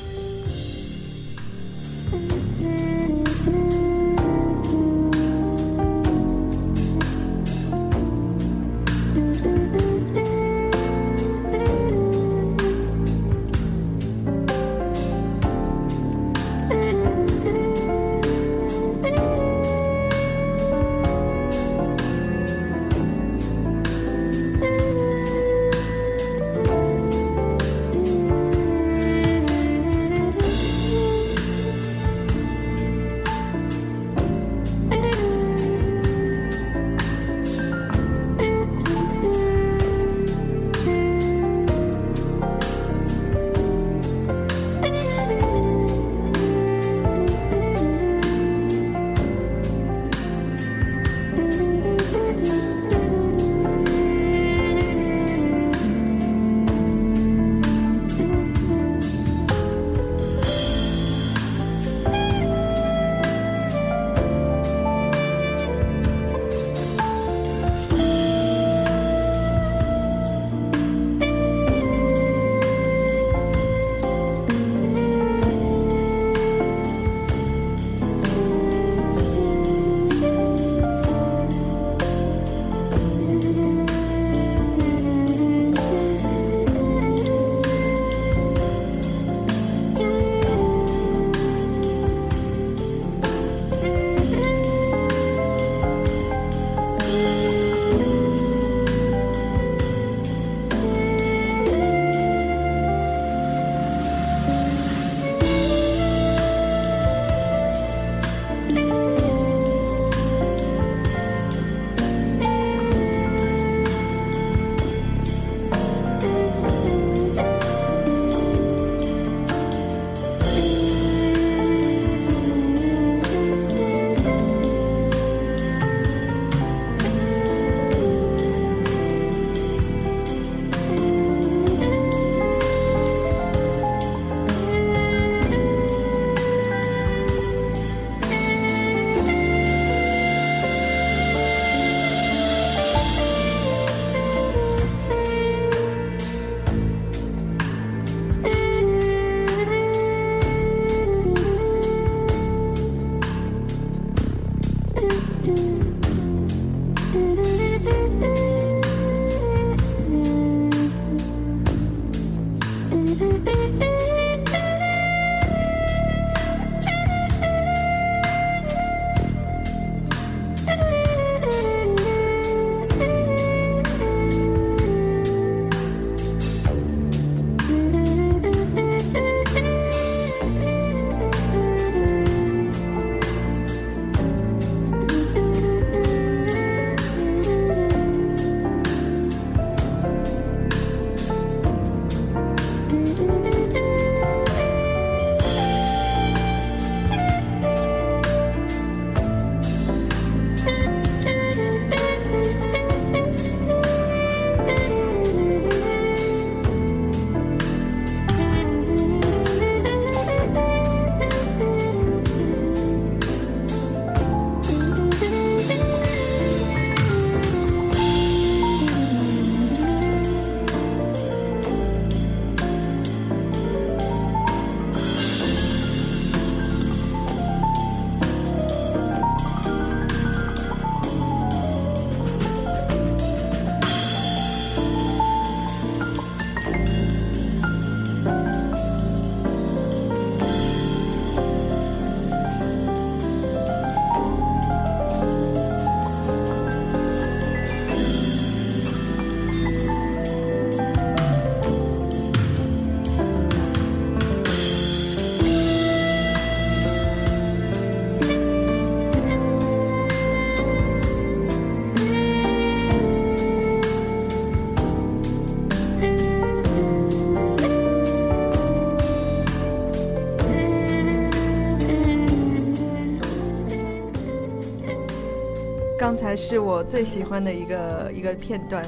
是我最喜欢的一个一个片段，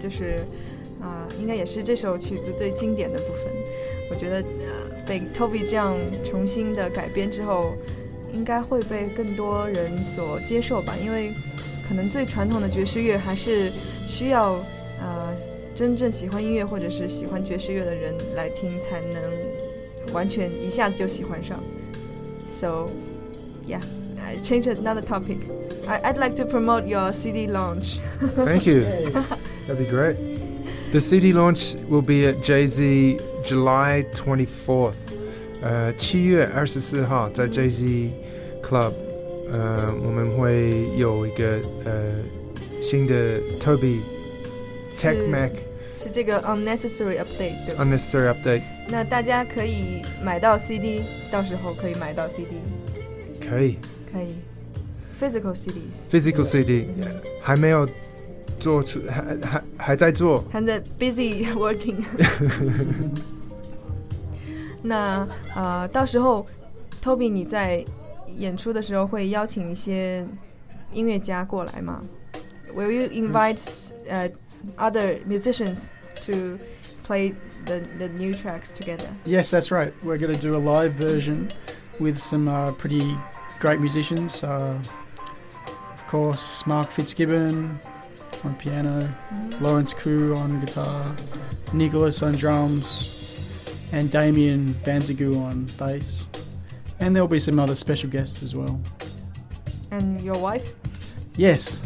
就是啊、应该也是这首曲子最经典的部分。我觉得呃，被 Toby 这样重新的改编之后，应该会被更多人所接受吧，因为可能最传统的爵士乐还是需要呃真正喜欢音乐或者是喜欢爵士乐的人来听，才能完全一下子就喜欢上。So, yeah, I change another topic. I, I'd like to promote your CD launch. Thank you. That'd be great. The CD launch will be at Jay Z July 24th. 呃，七月二十四号在 Jay Z Club，呃，我们会有一个呃新的 Toby Tech 是 Mac 是这个 unnecessary update 对吧？ unnecessary update，那大家可以买到 CD，到时候可以买到 CD，可以 可以 physical CDs， physical CD 还没有做出，还还还在做。还在 busy working。那呃，到时候 Toby 你在演出的时候会邀请一些音乐家过来吗？Will you invite uh, other musicians to play the the new tracks together? Yes, that's right. We're going to do a live version with some uh, pretty great musicians. Uh, of course, Mark Fitzgibbon on piano, Lawrence Koo on guitar, Nicholas on drums, and Damien Banzagoo on bass. And there'll be some other special guests as well. And your wife? Yes.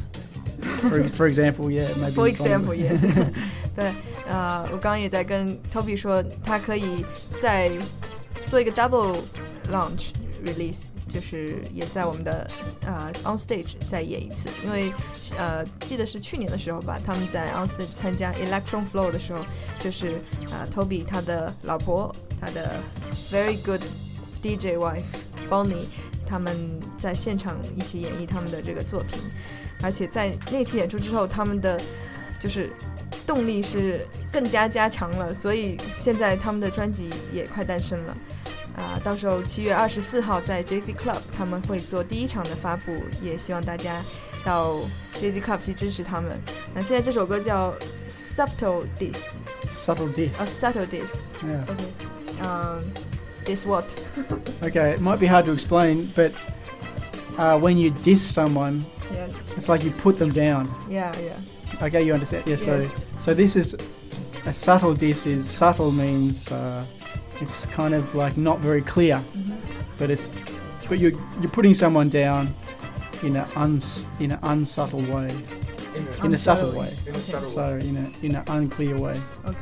For, for example, yeah, maybe. For one- example, yes. 对，呃，我刚刚也在跟 Toby 说，他可以再做一个 double launch release， 就是也在我们的呃 on stage 再演一次，因为呃记得是去年的时候吧，他们在 on stage 参加 Electron Flow 的时候，就是呃 Toby 他的老婆，他的 very good DJ wife Bonnie，他们在现场一起演绎他们的这个作品，而且在那次演出之后，他们的就是动力是更加加强了，所以现在他们的专辑也快诞生了。啊、到时候七月二十四号在 Jay Z Club 他们会做第一场的发布，也希望大家到 Jay Z Club 去支持他们。那现在这首歌叫 Subtle Diss， Subtle diss. 啊、Subtle Diss，OK， Yeah. 嗯、Diss what？ Okay, it might be hard to explain, but uh, when you diss someone, Yes, it's like you put them down. yeah, yeah. Okay, you understand? Yeah. So, Yes. so this is a subtle diss. Is subtle means uh, it's kind of like not very clear, but it's but you're you're putting someone down in a uns in an unsubtle way, in a subtle way. Okay. So in a in an unclear way. OK。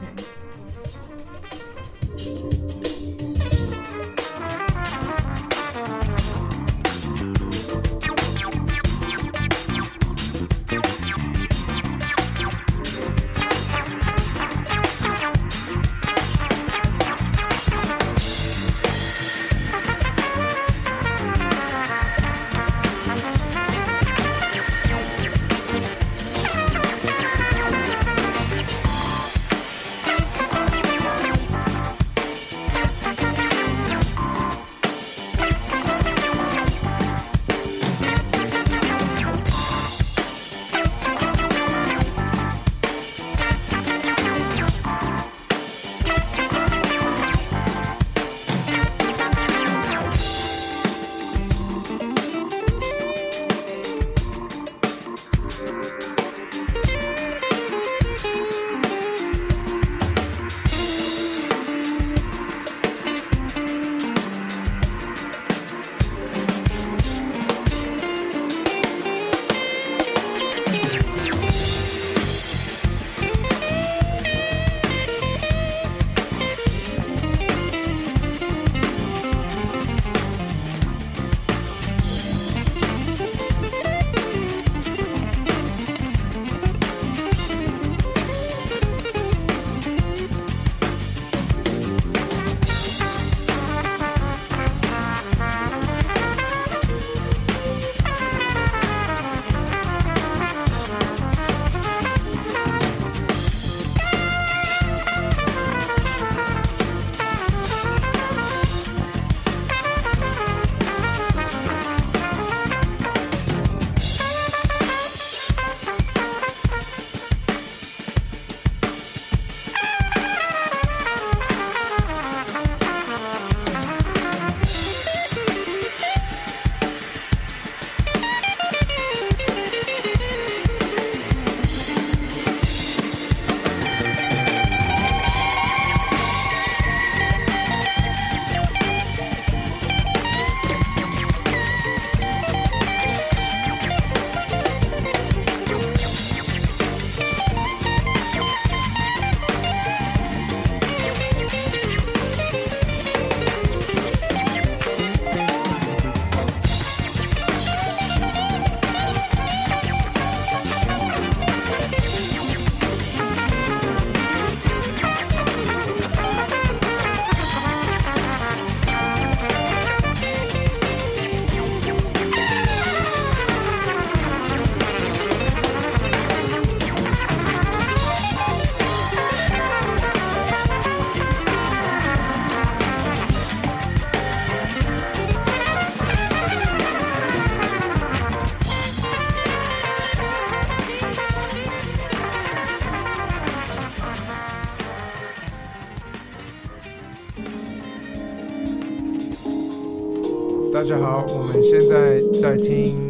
我们现在在听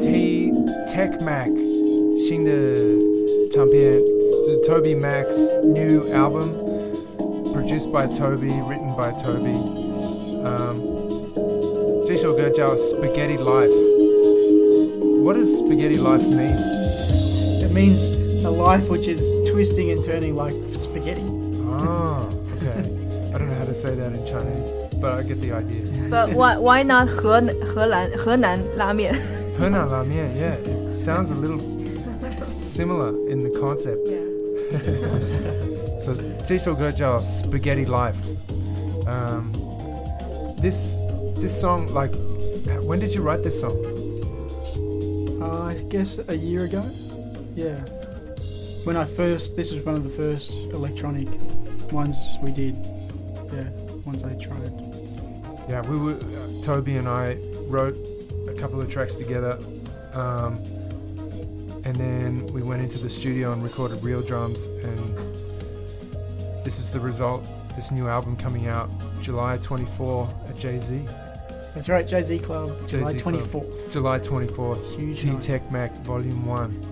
T Tech Mac 新的唱片，是 Toby Mac's new album, produced by Toby, written by Toby。嗯，这首歌叫 um, Spaghetti Life。What does Spaghetti Life mean? It means a life which is twisting and turning like spaghetti. Ah, okay. I don't know how to say that in Chinese but I get the idea. But why why not 河荷兰河南拉面？ Hena Mian, yeah, it sounds a little similar in the concept. So 这首歌叫 Spaghetti Life. Um, this this song, like, when did you write this song? Uh, I guess a year ago. Yeah. When I first, this was one of the first electronic ones we did. we were Toby and I wrote a couple of tracks together, um, and then we went into the studio and recorded real drums, and this is the result. This new album coming out July 24 at Jay Z. That's right, Jay Z Club, July Jay-Z Club. 24th. July 24th, Huge T. Tech Mac Volume 1.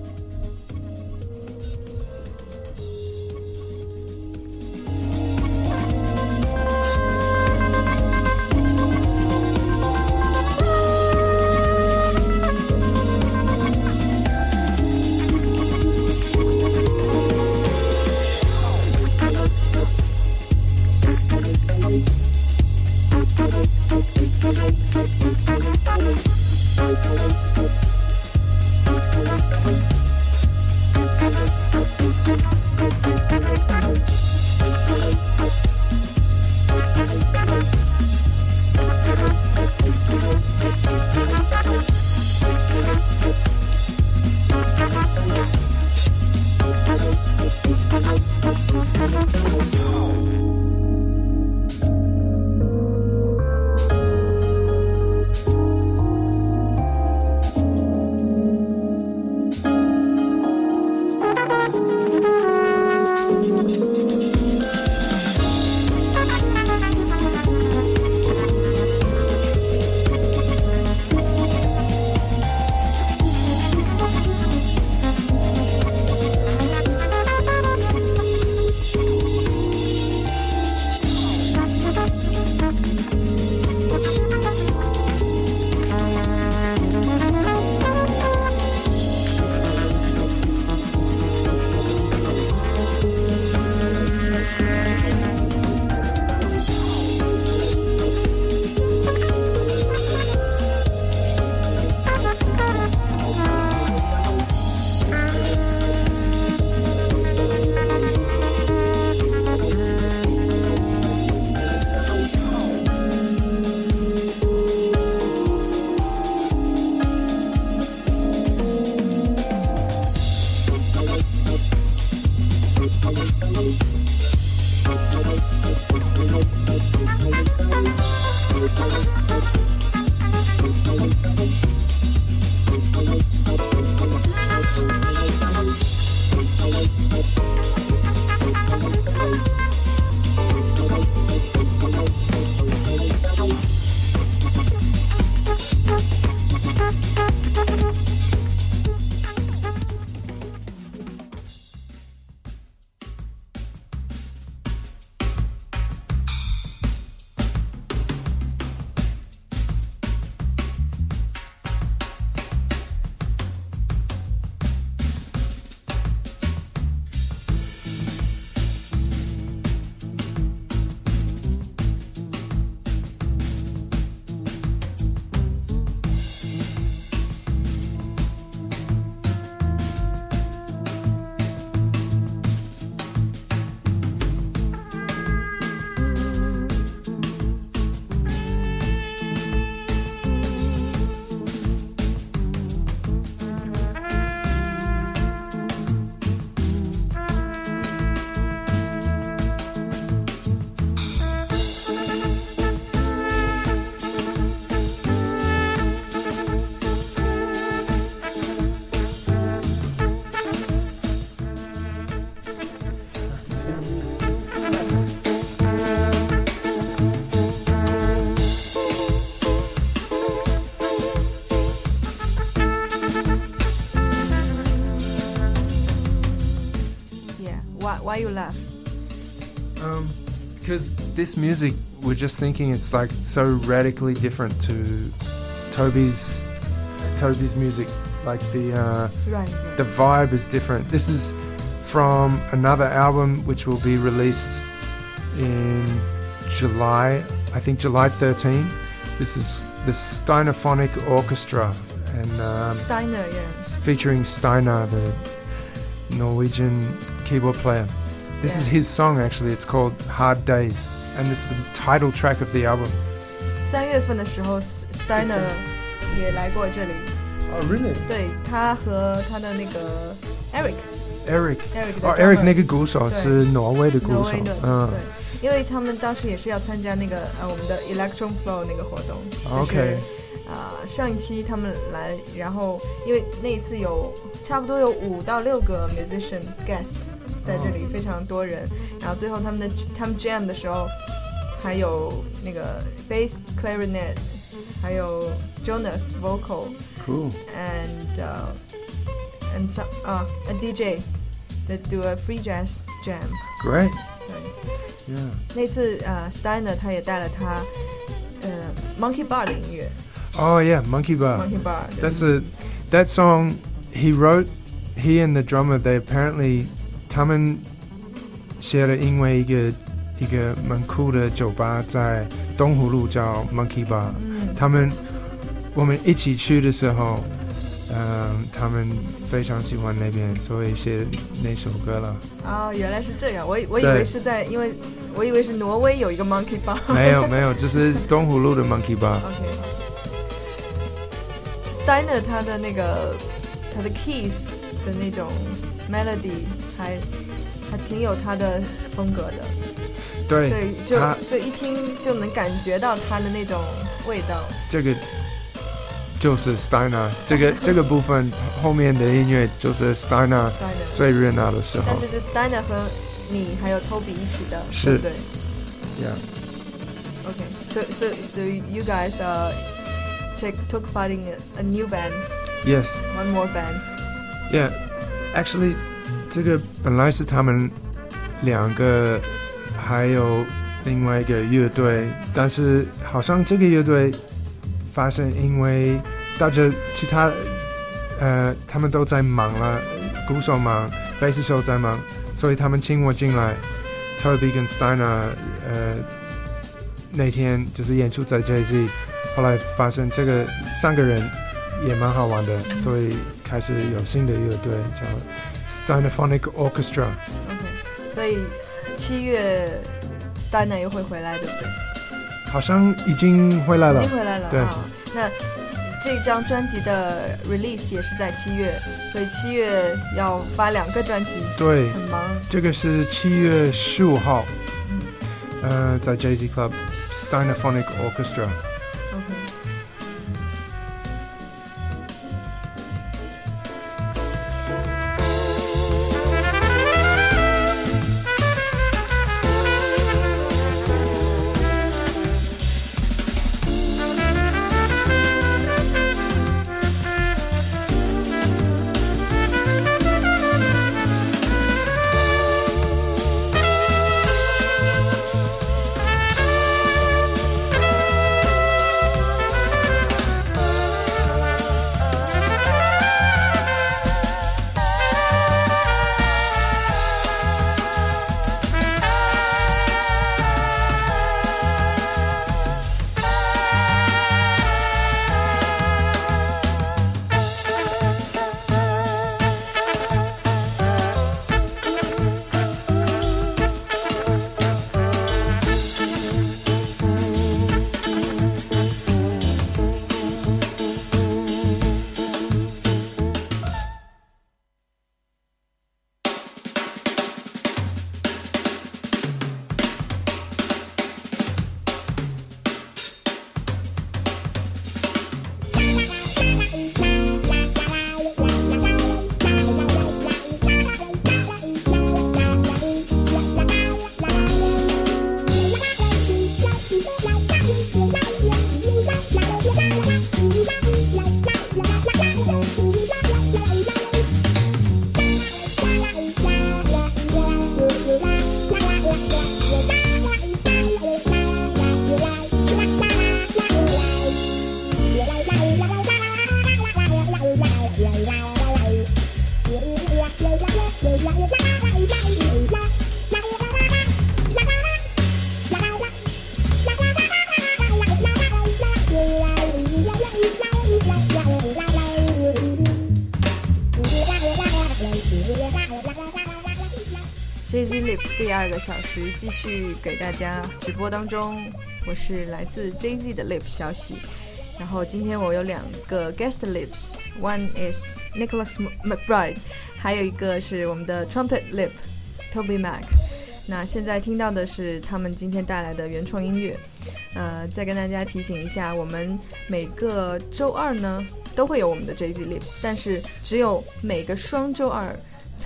Laugh? Um, because this music, we're just thinking it's like so radically different to Toby's Toby's music. Like the uh, Right. the vibe is different. This is from another album which will be released in July, I think July 13. This is the Steinophonic Orchestra and um, Steiner, yeah. it's featuring Steiner, the Norwegian keyboard player. This is Yeah. his song actually. It's called Hard Days, and it's the title track of the album. 三月份的时候，S-，Steiner 也来过这里。 Oh, really? 对他和他的那个 Eric Eric. Eric 的哦 drummer ，Eric 那个鼓手对是挪威的鼓手挪威的，，嗯对，因为他们当时也是要参加那个呃我们的 Electron Flow 那个活动。就是，OK，啊、上一期他们来，然后因为那一次有差不多有五到六个 musician guest 在这里，非常多人。然后最后他们的他们 jam 的时候，还有那个 bass clarinet，还有 Jonas vocal cool. and uh, and some 啊、a DJ that do a free jazz jam。 Great. 对， Yeah. 那次呃 Steiner 他也带了他呃 Monkey Bar 的音乐 Oh yeah, Monkey Bar. Monkey Bar 对。 That's a that song he wrote. He and the drummer they apparently 他们写了因为一个一个蛮酷的酒吧在东湖路叫 Monkey Bar。嗯，他们我们一起去的时候，嗯，他们非常喜欢那边，所以写那首歌了。哦，原来是这样，我以我以为是在，因为我以为是挪威有一个 Monkey Bar。没 有没有，就是东湖路的 Monkey Bar。OK。Steiner 他的那个他的 keys 的那种 melody 还还挺有他的风格的，对，对，就他就一听就能感觉到他的那种味道。这个就是 Steiner，这个这个部分后面的音乐就是 Steiner Steiner，最热闹的时候但。是是 Steiner 和你还有 Toby 一起的，是对不对 Yeah. ？OK，so so so you guys uh take took part in a, a new band, Yes. one more band. Yeah. Actually， 这个本来是他们两个，还有另外一个乐队，但是好像这个乐队发生因为大家其他呃他们都在忙了，鼓手忙，贝斯手在忙，所以他们请我进来。Toby 跟 Steiner 呃那天就是演出在 JZ，后来发现这个三个人也蛮好玩的，所以开始有新的乐队叫 Steinophonic Orchestra。OK，所以七月 Steiner 又会回来，对不对？好像已经回来了已经。回来了对啊。那这张专辑的 release 也是在七月，所以七月要发两个专辑，对，很忙。这个是七月十五号，嗯呃，在 JZ Club Steinophonic Orchestra。二个小时继续给大家直播当中，我是来自 Jay Z 的 Lips 小喜。然后今天我有两个 guest lips，one is Nicholas McBride，还有一个是我们的 trumpet lip Toby Mac。那现在听到的是他们今天带来的原创音乐。呃，再跟大家提醒一下，我们每个周二呢都会有我们的 Jay Z Lips，但是只有每个双周二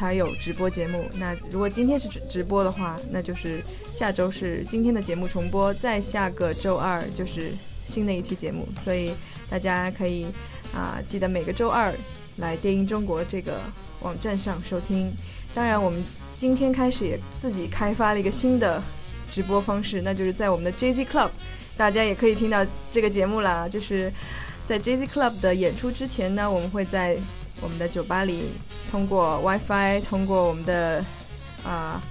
才有直播节目。那如果今天是直直播的话，那就是下周是今天的节目重播，再下个周二就是新的一期节目。所以大家可以啊记得每个周二来电音中国这个网站上收听。当然，我们今天开始也自己开发了一个新的直播方式，那就是在我们的 JZ Club，大家也可以听到这个节目啦。就是在 JZ Club 的演出之前呢，我们会在我们的酒吧里通过 WiFi，通过我们的啊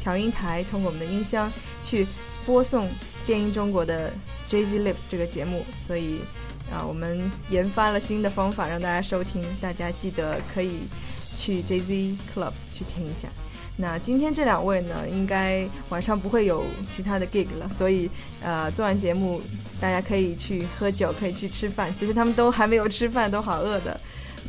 调音台，通过我们的音箱去播送电音中国的 Jay Z Lips 这个节目。所以啊，我们研发了新的方法让大家收听，大家记得可以去 Jay Z Club 去听一下。那今天这两位呢，应该晚上不会有其他的 gig 了，所以呃，做完节目大家可以去喝酒，可以去吃饭。其实他们都还没有吃饭，都好饿的。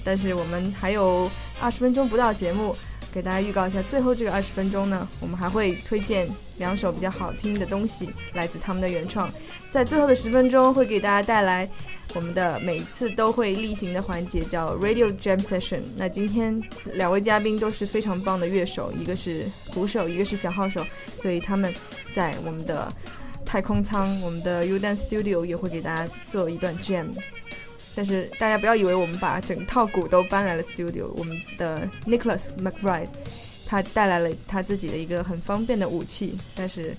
但是我们还有二十分钟不到节目，给大家预告一下，最后这个二十分钟呢，我们还会推荐两首比较好听的东西，来自他们的原创。在最后的十分钟，会给大家带来我们的每次都会例行的环节，叫 Radio Jam Session。那今天两位嘉宾都是非常棒的乐手，一个是鼓手，一个是小号手，所以他们在我们的太空舱，我们的 Udan Studio 也会给大家做一段 Jam。但是大家不要以为我们把整套鼓都搬来了 Studio，我们的 Nicholas McBride 他带来了他自己的一个很方便的武器，但是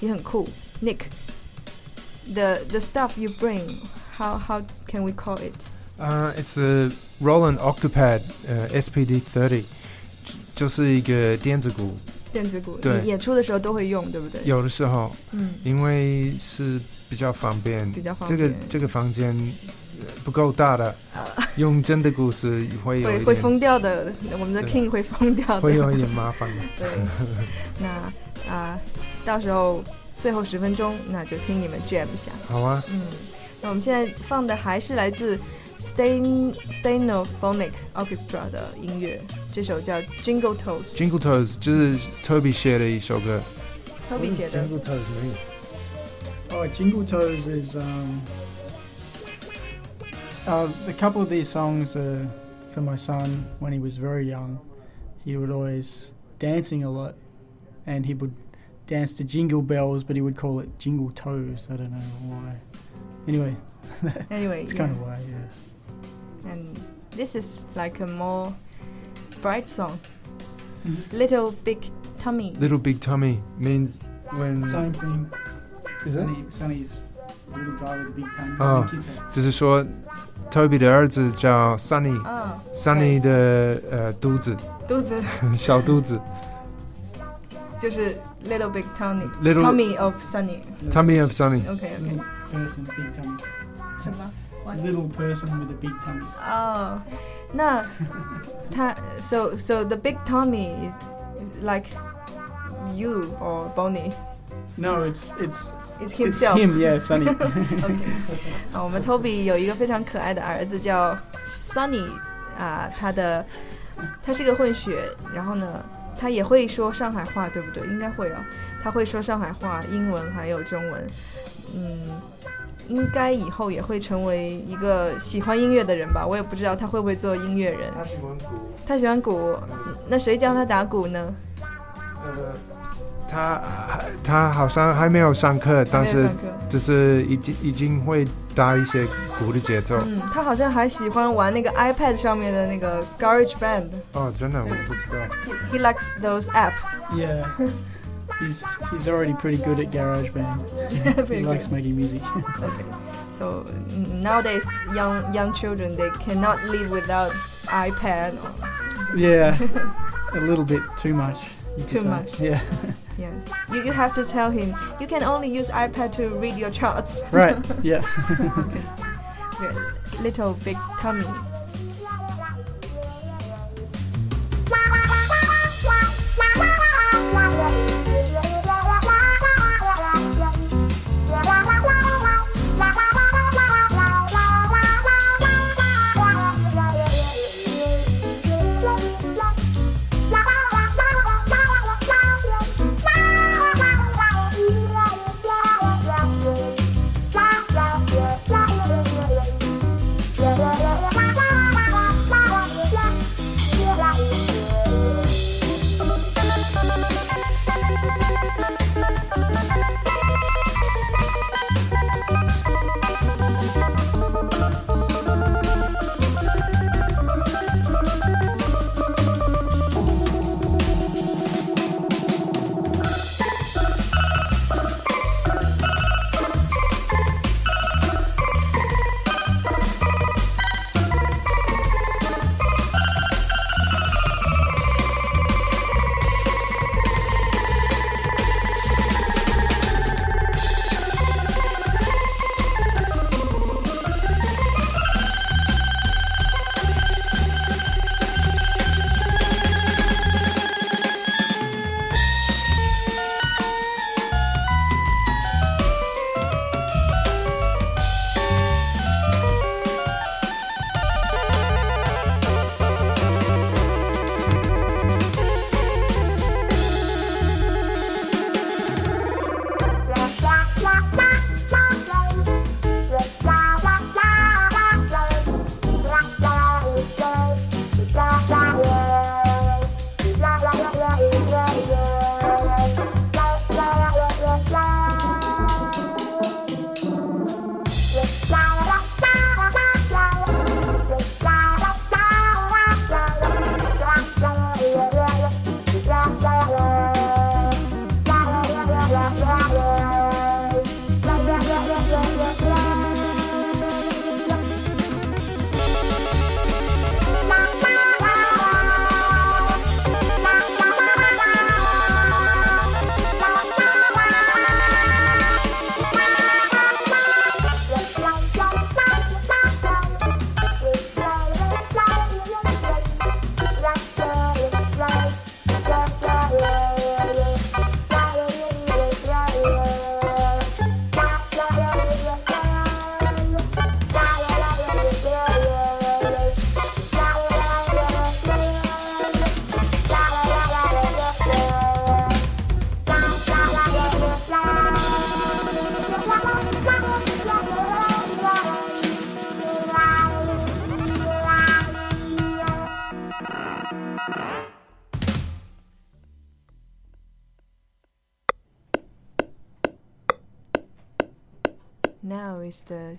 也很酷。Nick，the the stuff you bring, how how can we call it? Uh, it's a Roland Octopad uh, SPD thirty，就是一个电子鼓。电子鼓，对演出的时候都会用，对不对？有的时候，嗯，因为是比较方便，比较方便这个这个房间呃不够大的，用真的鼓是会有会会疯掉的，我们的 King 会疯掉的。会有一点麻烦的。对，那啊、到时候最后十分钟，那就听你们 jam 一下。好啊，嗯，那我们现在放的还是来自 Stain Stainophonic Orchestra 的音乐，这首叫 Jingle Toes，Jingle Toes 就是 Toby 写的一首歌。Toby 写的。Jingle Toes 没有 Oh, Jingle Toes is um, uh, a couple of these songs are for my son when he was very young. He would always dancing a lot, and he would dance to Jingle Bells, but he would call it Jingle Toes. I don't know why. Anyway, Anyway, it's yeah. kind of why, yeah. and this is like a more bright song. Mhm. Little Big Tummy. Little Big Tummy means when Same thing. Is it? Sonny, Sonny's little guy with a big tongue. Oh. Big kids. 就是说 Toby 的儿子叫 Sunny。啊 Sunny 的呃肚子，肚子小肚子就是 Little Big Tummy。 Little- Tummy of Sunny。 ，Tummy of Sunny。 OK OK。 Little person, big tummy. 什么？ Little person with a big tummy. 哦，那他 so so the big Tommy is, is like you or Bonnie No, it's it's is it's himself. him. Yeah, Sonny. OK，啊，我们 Toby 有一个非常可爱的儿子叫 Sunny 啊，他的他是个混血，然后呢，他也会说上海话，对不对？应该会啊，他会说上海话、英文还有中文，嗯。应该以后也会成为一个喜欢音乐的人吧，我也不知道他会不会做音乐人。他喜欢鼓，他喜欢鼓，那谁教他打鼓呢？呃，他他好像还没有上课，但是没有上课只是已经已经会打一些鼓的节奏。嗯，他好像还喜欢玩那个 iPad 上面的那个 Garage Band。哦，真的我不知道。 He, he likes those app. yeah, he's he's already pretty good at GarageBand. he Pretty likes good. making music. Okay. So mm, nowadays, young young children they cannot live without iPad. Or, yeah, a little bit too much. you could Too say. much. Yeah. yes. You you have to tell him you can only use iPad to read your charts. right. Yeah. Okay. Little big tummy.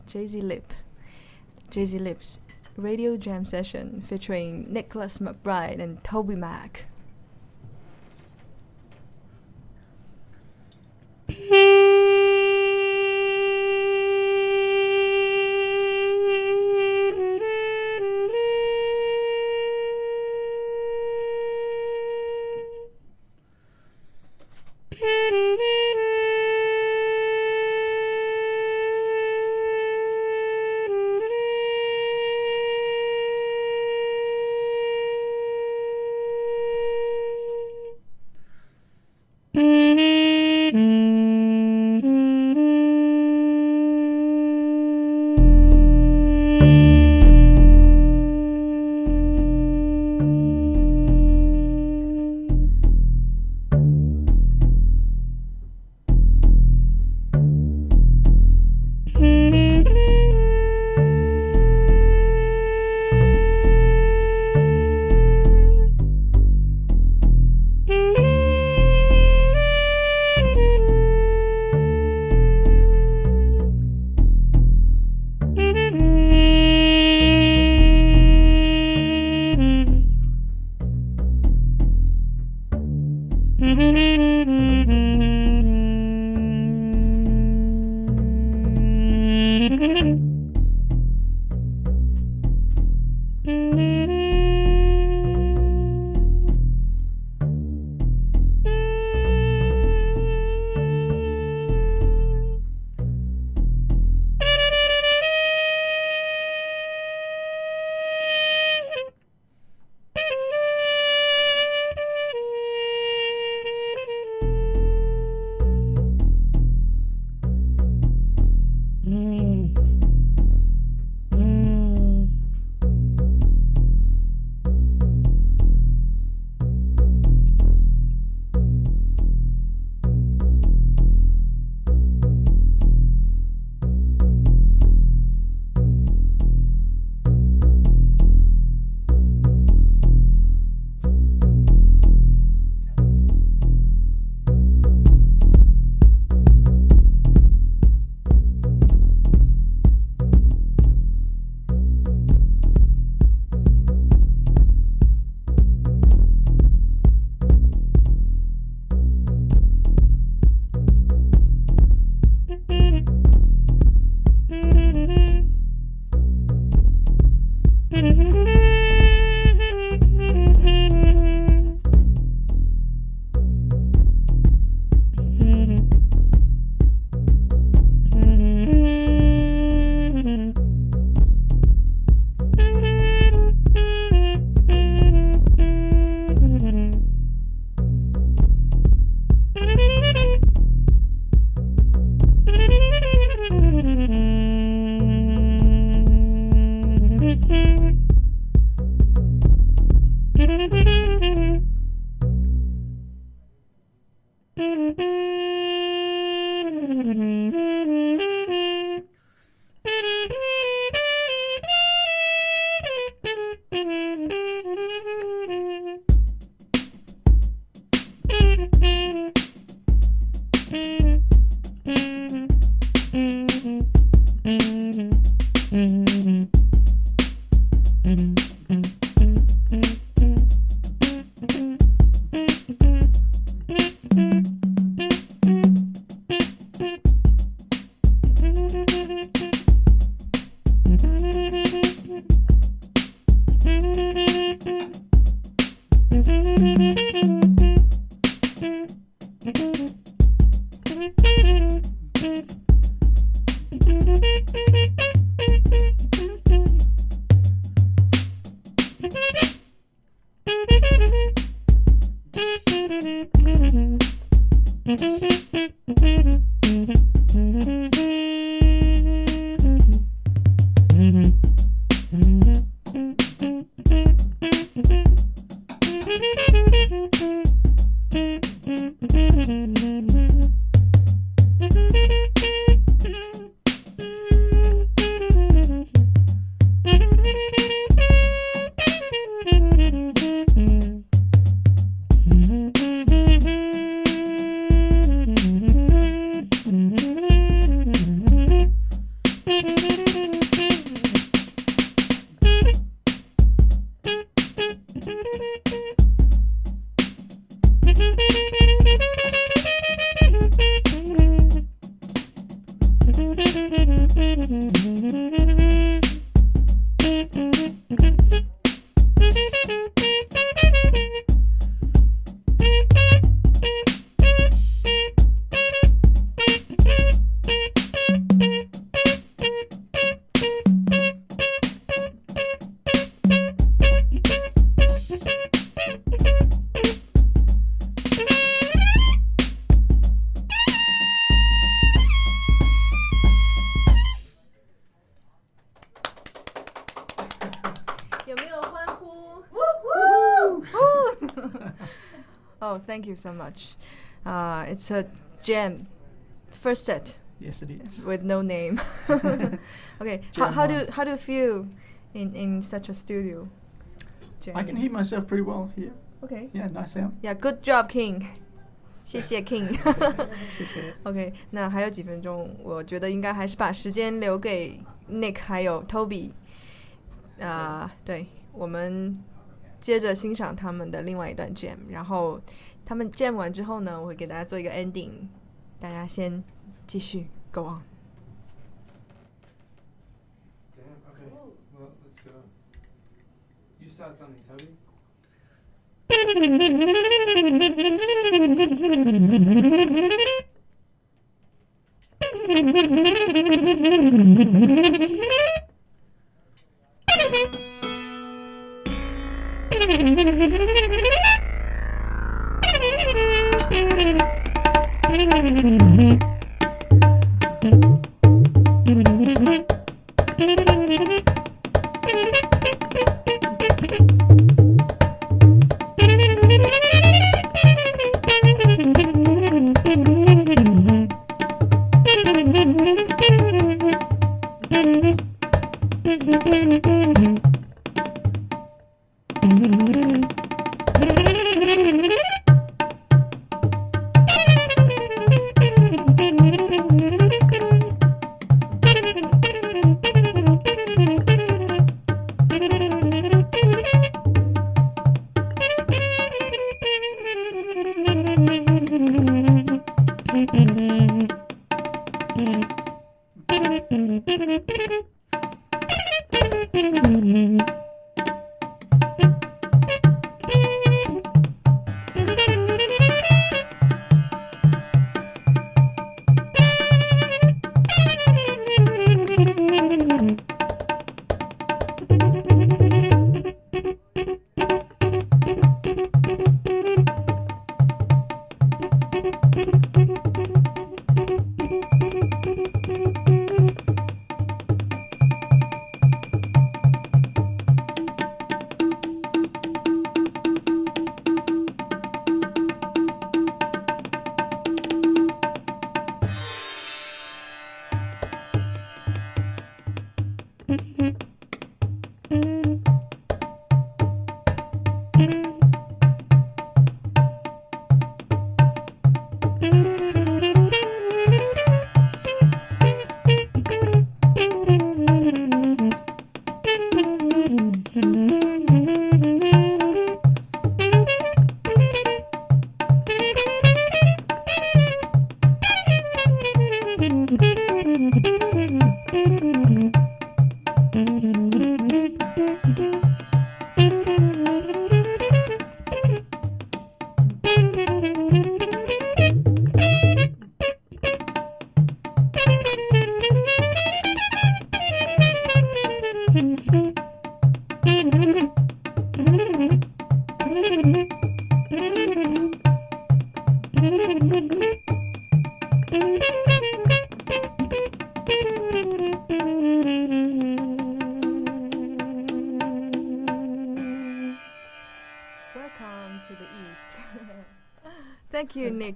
Jay Z Lip, Jay Z Lips radio jam session featuring Nicholas McBride and Toby Mac. Mm-hmm. it's a jam, first set Yes, it is. with no name. okay, how, Jam how do one. how do you feel in in such a studio? Jam. I can hear myself pretty well here. Okay. Yeah, nice sound. Yeah, good job, King. 谢谢 King。谢谢。 OK，那还有几分钟，我觉得应该还是把时间留给 Nick 还有 Toby。啊、对，我们接着欣赏他们的另外一段 jam，然后 他们 jam 完之后呢，我会给大家做一个 ending，大家先继续 go on。Damn. Okay. Well, let's go. You start something, Toby. Mm-hmm.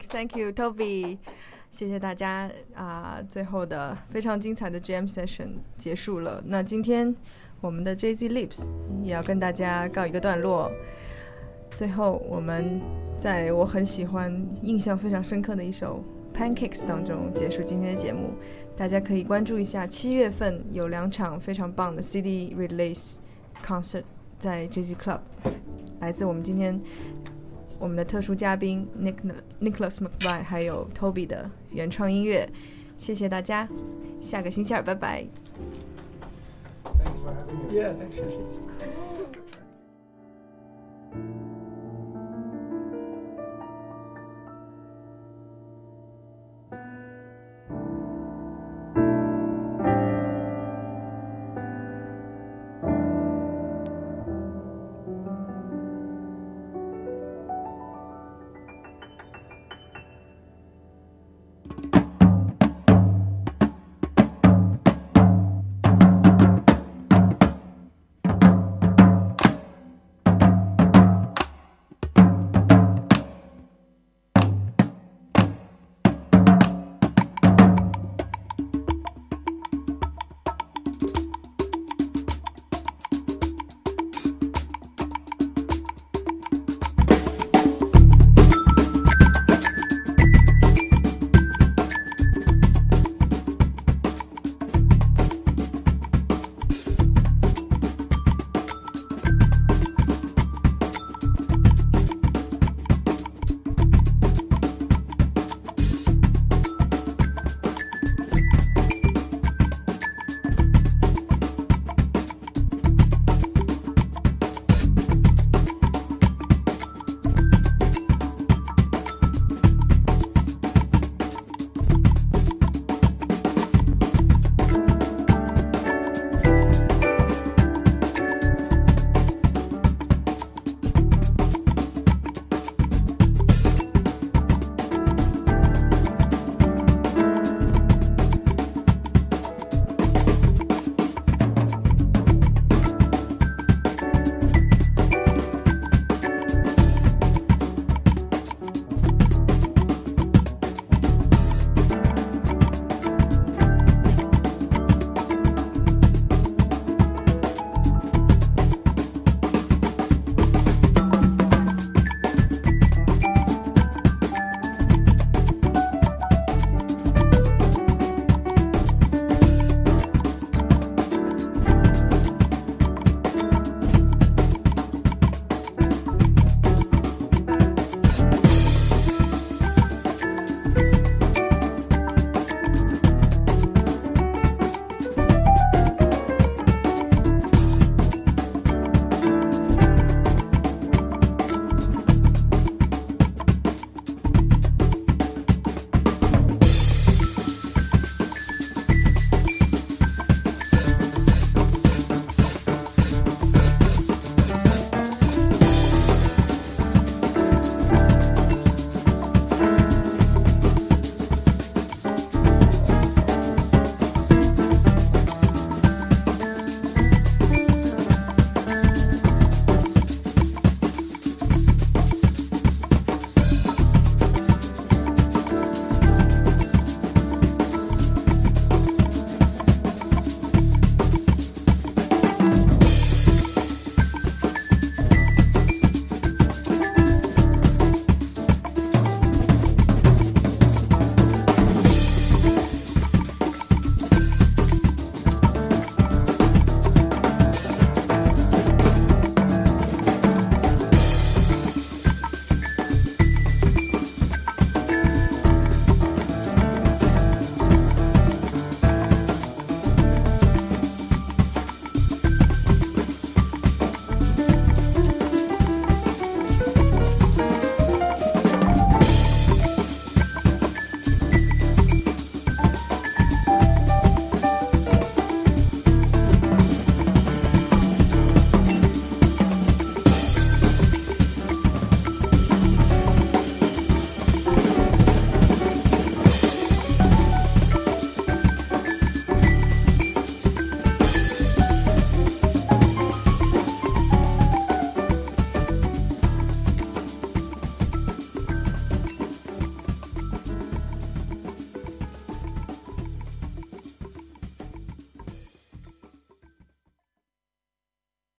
Thank you, Toby 谢谢大家啊、最后的非常精彩的 Jam Session 结束了。那今天我们的 Jay Z Lips 也要跟大家告一个段落。最后，我们在我很喜欢、印象非常深刻的一首 Pancakes 当中结束今天的节目。大家可以关注一下，七月份有两场非常棒的 CD release concert 在 Jay Z Club。来自我们今天我们的特殊嘉宾 Nicholas mcbride 还有 toby 的原创音乐。谢谢大家下个星期二拜拜。